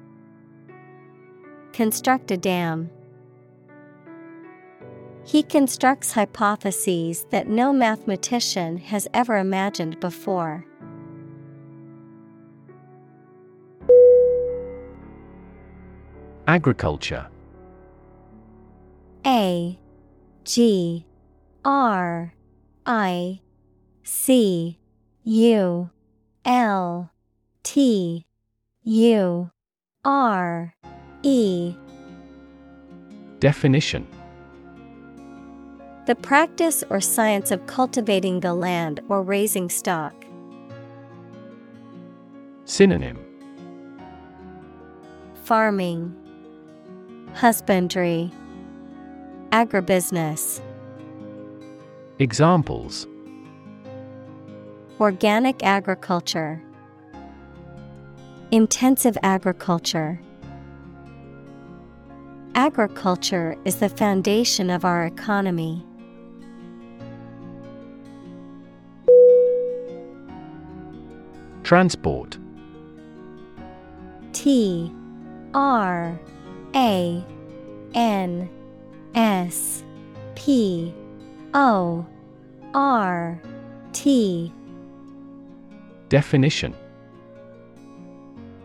A: Construct a dam. He constructs hypotheses that no mathematician has ever imagined before.
B: Agriculture
A: A G R I C U L T U R E.
B: Definition.
A: The practice or science of cultivating the land or raising stock.
B: Synonym.
A: Farming, Husbandry, Agribusiness.
B: Examples.
A: Organic agriculture, Intensive agriculture. Agriculture is the foundation of our economy.
B: Transport.
A: T R A N S P O R T.
B: Definition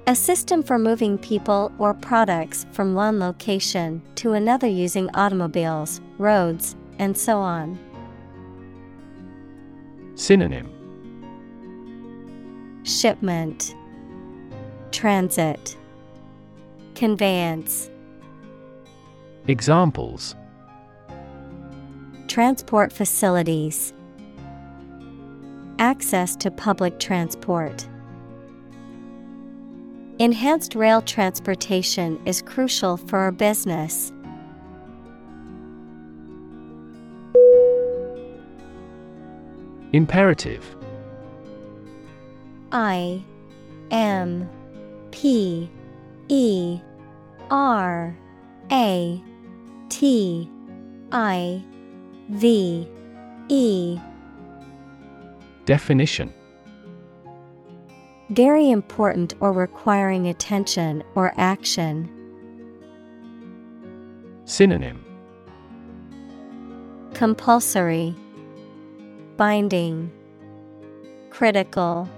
A: A system for moving people or products from one location to another using automobiles, roads, and so on.
B: Synonym.
A: Shipment. Transit. Conveyance.
B: Examples.
A: Transport facilities. Access to public transport. Enhanced rail transportation is crucial for our business.
B: Imperative.
A: I M P E R A T I V E.
B: Definition
A: Very important or requiring attention or action.
B: Synonym.
A: Compulsory. Binding. Critical.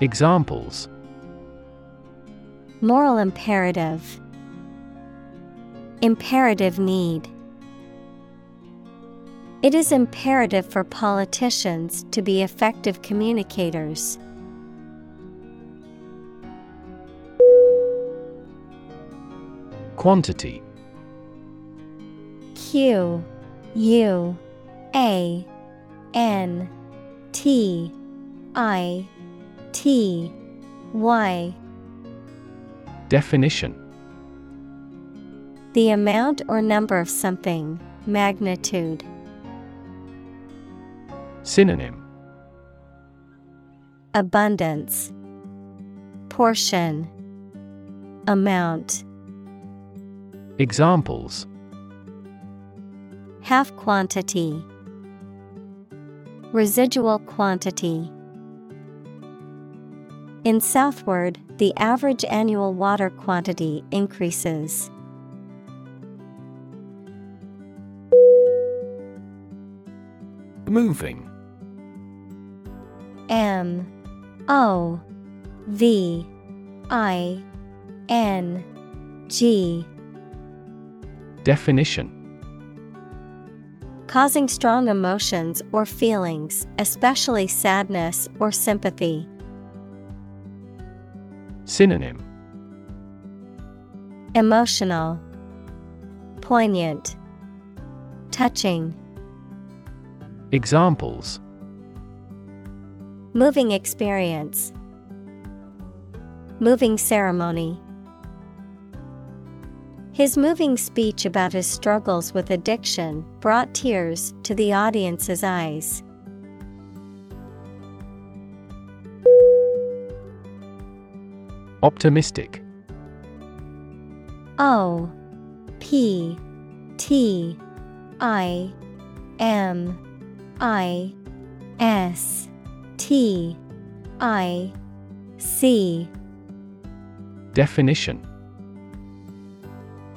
B: Examples.
A: Moral imperative. Imperative need. It is imperative for politicians to be effective communicators.
B: Quantity.
A: Q U A N T I T Y.
B: Definition.
A: The amount or number of something, magnitude.
B: Synonym.
A: Abundance. Portion. Amount
B: Examples.
A: Half quantity. Residual quantity. In southward, the average annual water quantity increases.
B: Moving.
A: M. O. V. I. N. G
B: Definition
A: Causing strong emotions or feelings, especially sadness or sympathy.
B: Synonym
A: Emotional, Poignant, Touching.
B: Examples
A: Moving experience. Moving ceremony. His moving speech about his struggles with addiction brought tears to the audience's eyes.
B: Optimistic.
A: O P T I M I S T I C.
B: Definition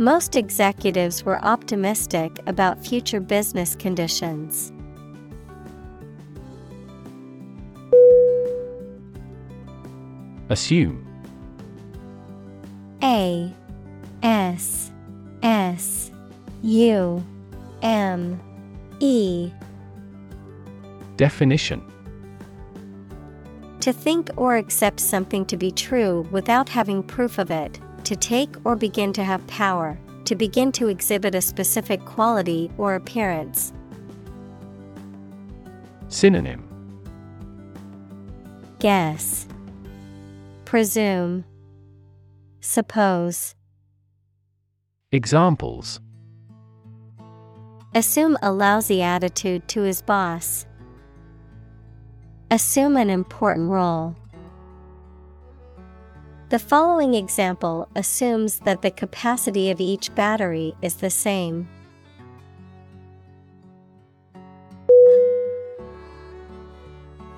A: Most executives were optimistic about future business conditions.
B: Assume.
A: A S S U M E.
B: Definition.
A: To think or accept something to be true without having proof of it, to take or begin to have power, to begin to exhibit a specific quality or appearance.
B: Synonym
A: Guess, Presume, Suppose.
B: Examples
A: Assume a lousy attitude to his boss. Assume an important role. The following example assumes that the capacity of each battery is the same.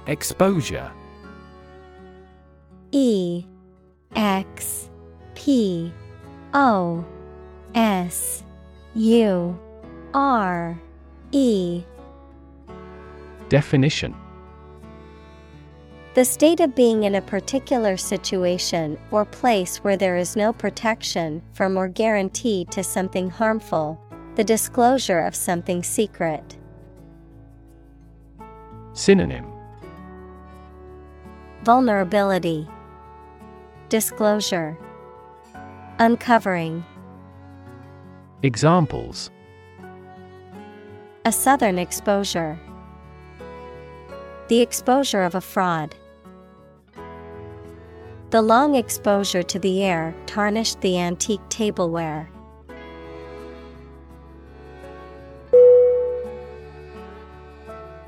B: Exposure.
A: E X P O S U R E.
B: Definition
A: The state of being in a particular situation or place where there is no protection from or guarantee to something harmful, the disclosure of something secret.
B: Synonym
A: Vulnerability, Disclosure, Uncovering.
B: Examples
A: A southern exposure. The exposure of a fraud. The long exposure to the air tarnished the antique tableware.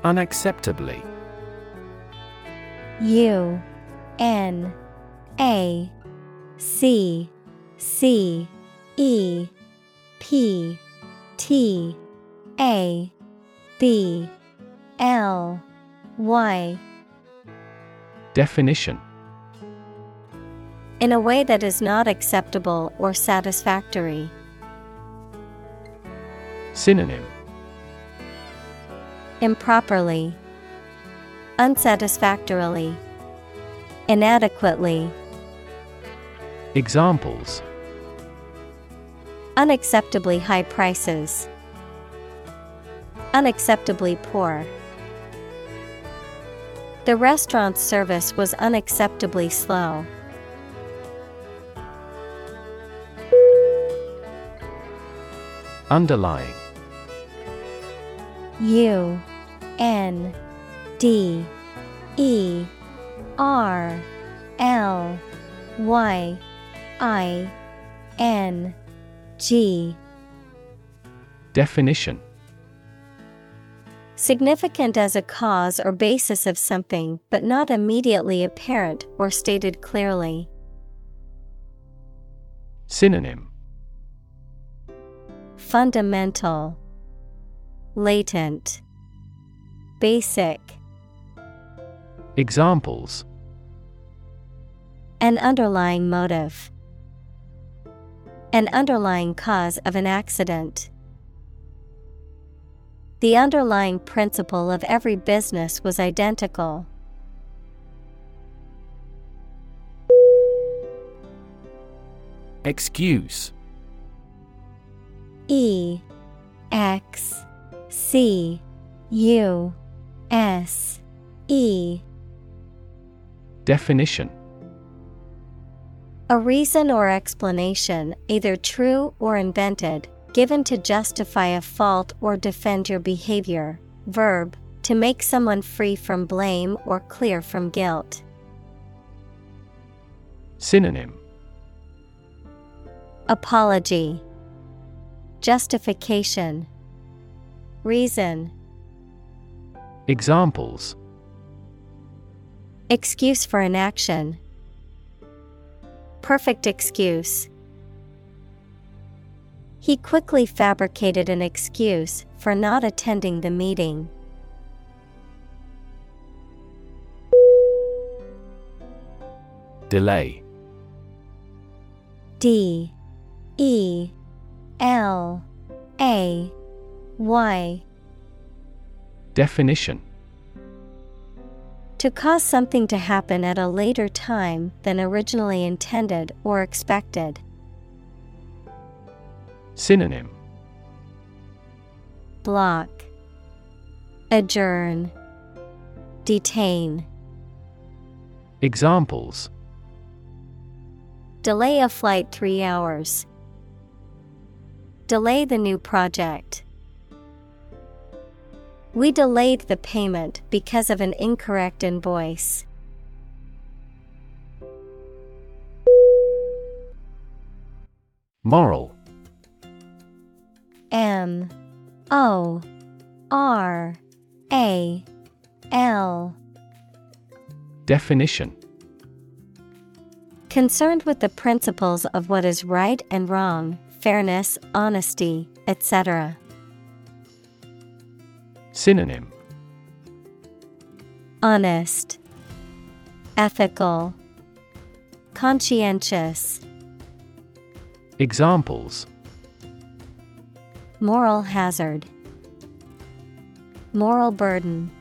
B: Unacceptably.
A: U N A C C E P T A B L Y.
B: Definition
A: In a way that is not acceptable or satisfactory.
B: Synonym
A: Improperly, Unsatisfactorily, Inadequately,
B: Examples
A: Unacceptably high prices, Unacceptably poor. The restaurant's service was unacceptably slow.
B: Underlying.
A: U N D E R L Y I N G.
B: Definition.
A: Significant as a cause or basis of something, but not immediately apparent or stated clearly.
B: Synonym
A: Fundamental, Latent, Basic.
B: Examples
A: An underlying motive. An underlying cause of an accident. The underlying principle of every business was identical.
B: Excuse
A: E X C U S E
B: Definition
A: A reason or explanation, either true or invented, given to justify a fault or defend your behavior. Verb, to make someone free from blame or clear from guilt.
B: Synonym
A: Apology, Justification, Reason,
B: Examples
A: Excuse for inaction. Perfect excuse. He quickly fabricated an excuse for not attending the meeting.
B: Delay
A: D E L A Y
B: Definition
A: To cause something to happen at a later time than originally intended or expected.
B: Synonym
A: Block, Adjourn, Detain.
B: Examples
A: Delay a flight three hours. Delay the new project. We delayed the payment because of an incorrect invoice.
B: Moral.
A: M. O. R. A. L.
B: Definition.
A: Concerned with the principles of what is right and wrong, fairness, honesty, etc.
B: Synonym
A: Honest, Ethical, Conscientious.
B: Examples
A: Moral hazard, Moral burden.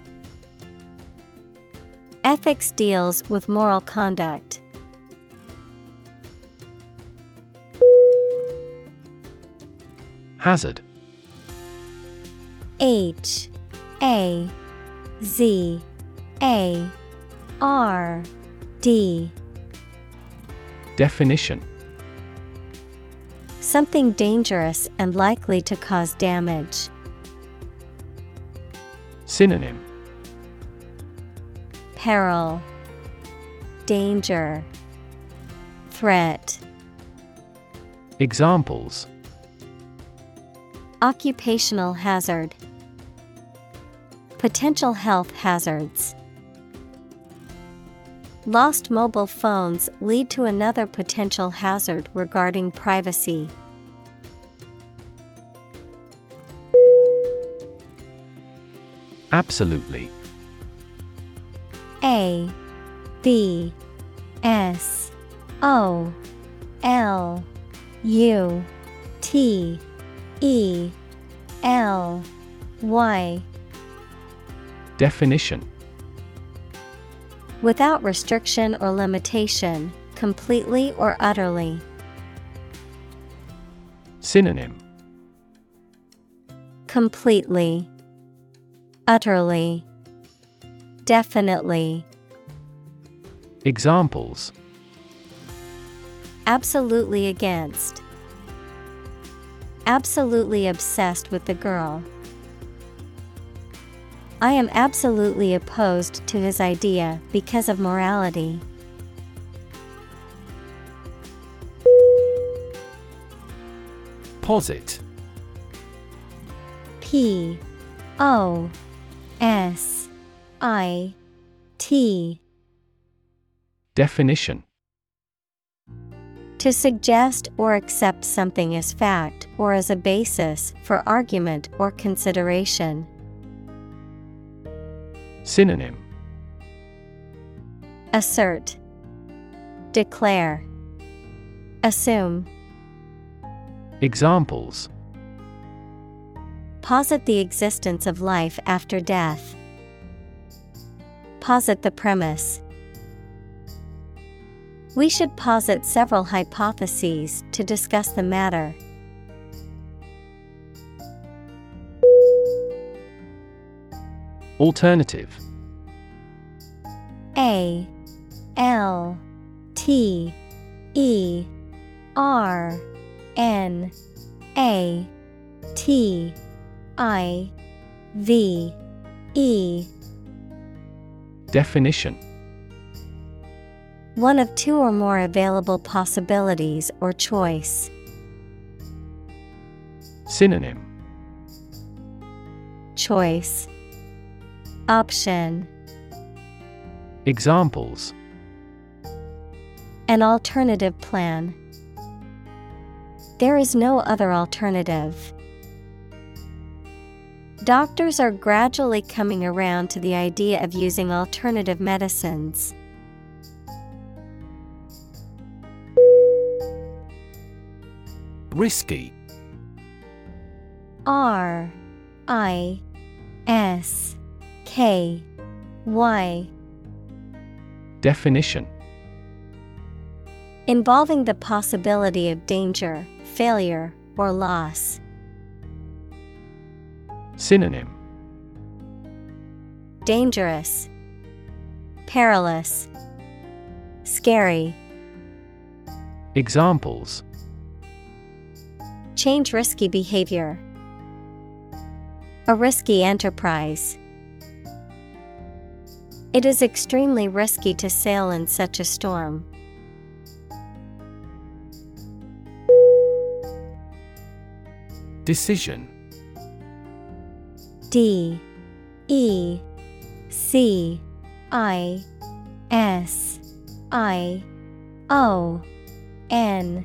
A: Ethics deals with moral conduct.
B: Hazard.
A: H A Z A R D.
B: Definition.
A: Something dangerous and likely to cause damage.
B: Synonym.
A: Peril, Danger, Threat.
B: Examples
A: Occupational hazard, Potential health hazards. Lost mobile phones lead to another potential hazard regarding privacy.
B: Absolutely
A: A B S O L U T E L Y
B: Definition
A: Without restriction or limitation, completely or utterly.
B: Synonym
A: Completely, utterly, definitely.
B: Examples
A: Absolutely against. Absolutely obsessed with the girl. I am absolutely opposed to his idea because of morality.
B: Posit
A: P O S I T
B: Definition
A: To suggest or accept something as fact or as a basis for argument or consideration.
B: Synonym
A: Assert, Declare, Assume.
B: Examples
A: Posit the existence of life after death. Posit the premise. We should posit several hypotheses to discuss the matter.
B: Alternative.
A: A L T E R N A T I V E.
B: Definition
A: One of two or more available possibilities or choice.
B: Synonym
A: Choice Option
B: Examples
A: An alternative plan. There is no other alternative. Doctors are gradually coming around to the idea of using alternative medicines.
B: Risky.
A: R I S K Y.
B: Definition.
A: Involving the possibility of danger, failure, or loss.
B: Synonym.
A: Dangerous, Perilous, Scary.
B: Examples
A: change risky behavior. A risky enterprise. It is extremely risky to sail in such a storm.
B: Decision.
A: D. E. C. I. S. I. O. N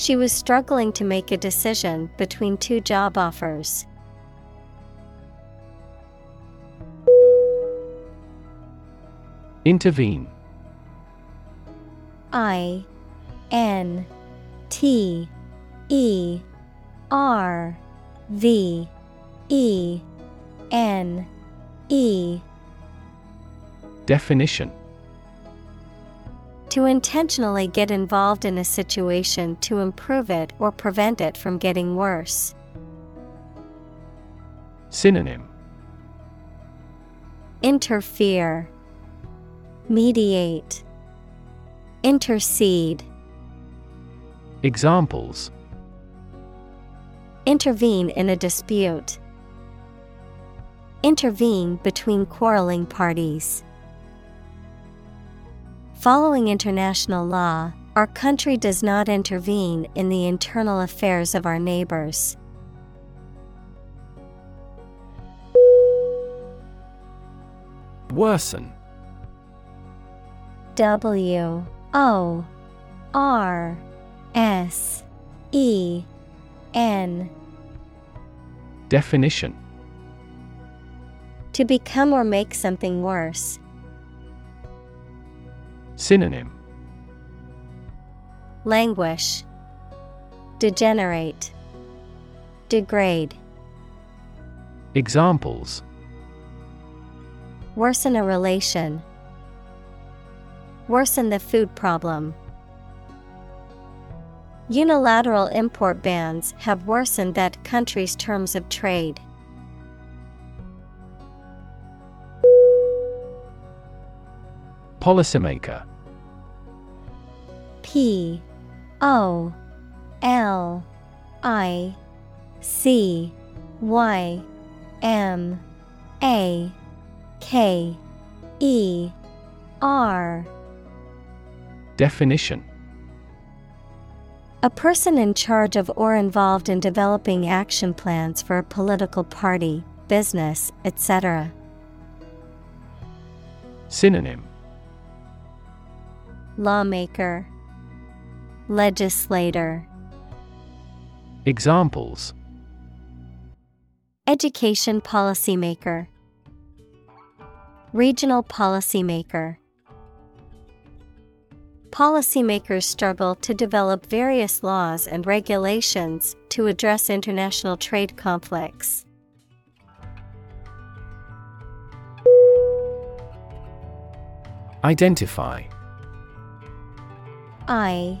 A: She was struggling to make a decision between two job offers.
B: Intervene.
A: I N T E R V E N E.
B: Definition
A: To intentionally get involved in a situation to improve it or prevent it from getting worse.
B: Synonym
A: Interfere, Mediate, Intercede.
B: Examples
A: Intervene in a dispute. Intervene between quarreling parties. Following international law, our country does not intervene in the internal affairs of our neighbors.
B: Worsen
A: W O R S E N
B: Definition
A: To become or make something worse.
B: Synonym.
A: Languish, Degenerate, Degrade,
B: Examples.
A: Worsen a relation, Worsen the food problem. Unilateral import bans have worsened that country's terms of trade.
B: Policymaker
A: P O L I C Y M A K E R
B: Definition.
A: A person in charge of or involved in developing action plans for a political party, business, etc.
B: Synonym.
A: Lawmaker, Legislator,
B: Examples
A: Education policymaker, Regional policymaker. Policymakers struggle to develop various laws and regulations to address international trade conflicts.
B: Identify
A: I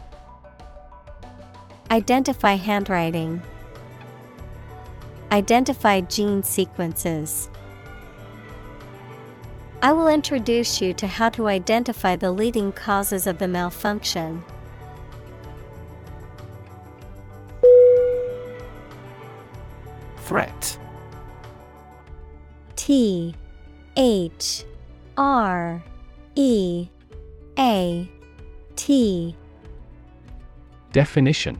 A: Identify handwriting. Identify gene sequences. I will introduce you to how to identify the leading causes of the malfunction.
B: Threat
A: T H R E A T
B: Definition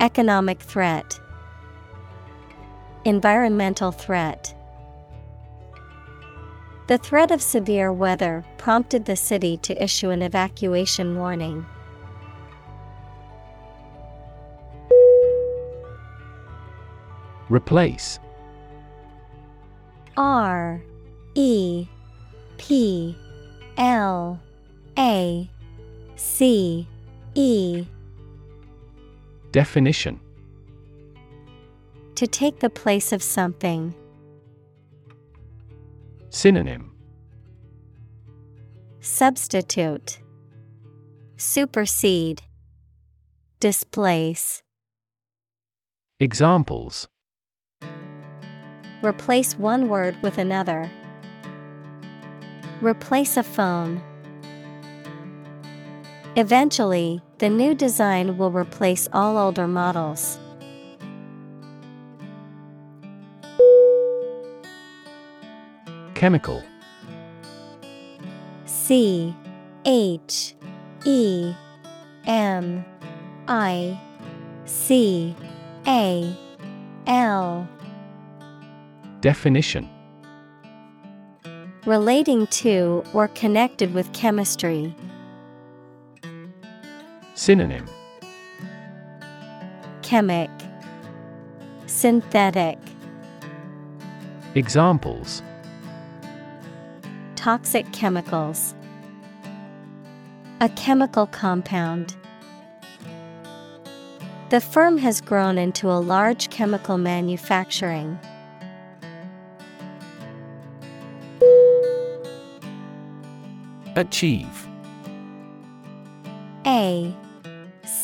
A: Economic threat, Environmental threat. The threat of severe weather prompted the city to issue an evacuation warning.
B: Replace
A: R E P L A C E
B: Definition
A: To take the place of something.
B: Synonym
A: Substitute Supersede Displace
B: Examples
A: Replace one word with another. Replace a phone. Eventually, the new design will replace all older models.
B: Chemical
A: C H E M I C A L
B: Definition
A: Relating to or connected with chemistry.
B: Synonym
A: Chemic Synthetic
B: Examples
A: Toxic chemicals. A chemical compound. The firm has grown into a large chemical manufacturing.
B: Achieve
A: A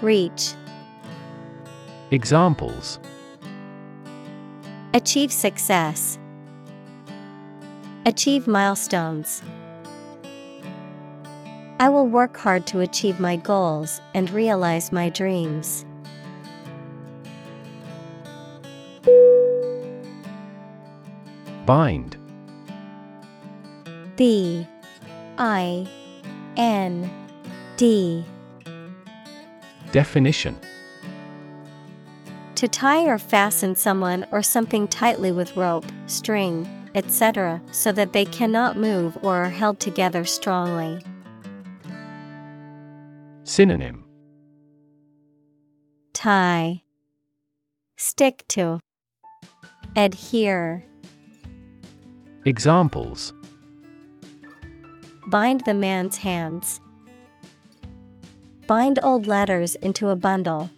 A: Reach,
B: Examples.
A: Achieve success, Achieve milestones. I will work hard to achieve my goals and realize my dreams.
B: Bind.
A: B I N D
B: Definition
A: To tie or fasten someone or something tightly with rope, string, etc., so that they cannot move or are held together strongly.
B: Synonym
A: Tie, Stick to, Adhere,
B: Examples
A: Bind the man's hands. Bind old letters into a bundle.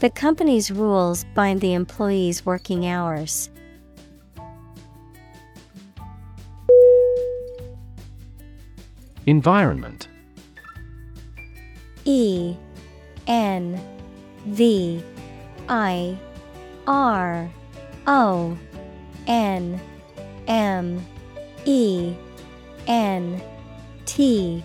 A: The company's rules bind the employee's working hours.
B: Environment
A: E N V I R O N M E N T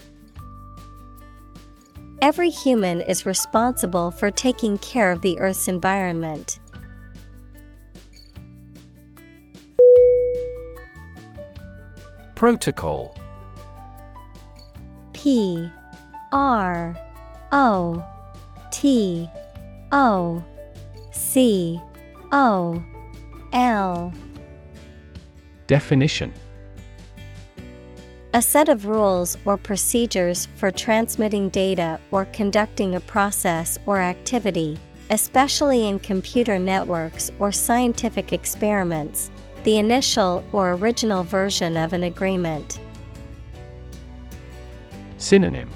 A: Every human is responsible for taking care of the Earth's environment.
B: Protocol.
A: P R O T O C O L.
B: Definition
A: A set of rules or procedures for transmitting data or conducting a process or activity, especially in computer networks or scientific experiments, the initial or original version of an agreement.
B: Synonym.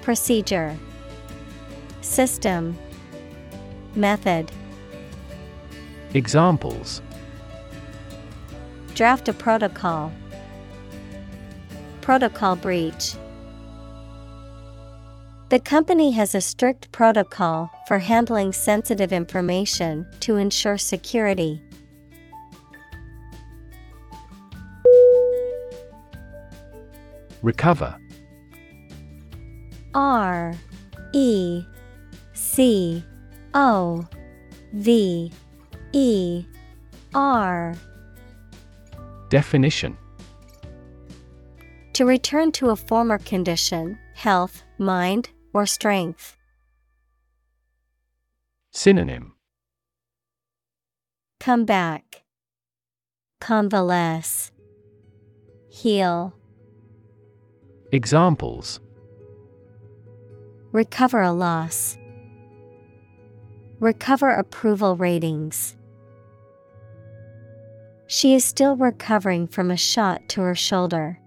A: Procedure. System. Method.
B: Examples.
A: Draft a protocol. Protocol breach. The company has a strict protocol for handling sensitive information to ensure security.
B: Recover
A: R E C O V E R
B: Definition
A: To return to a former condition, health, mind, or strength.
B: Synonym
A: Come back. Convalesce. Heal.
B: Examples
A: Recover a loss. Recover approval ratings. She is still recovering from a shot to her shoulder.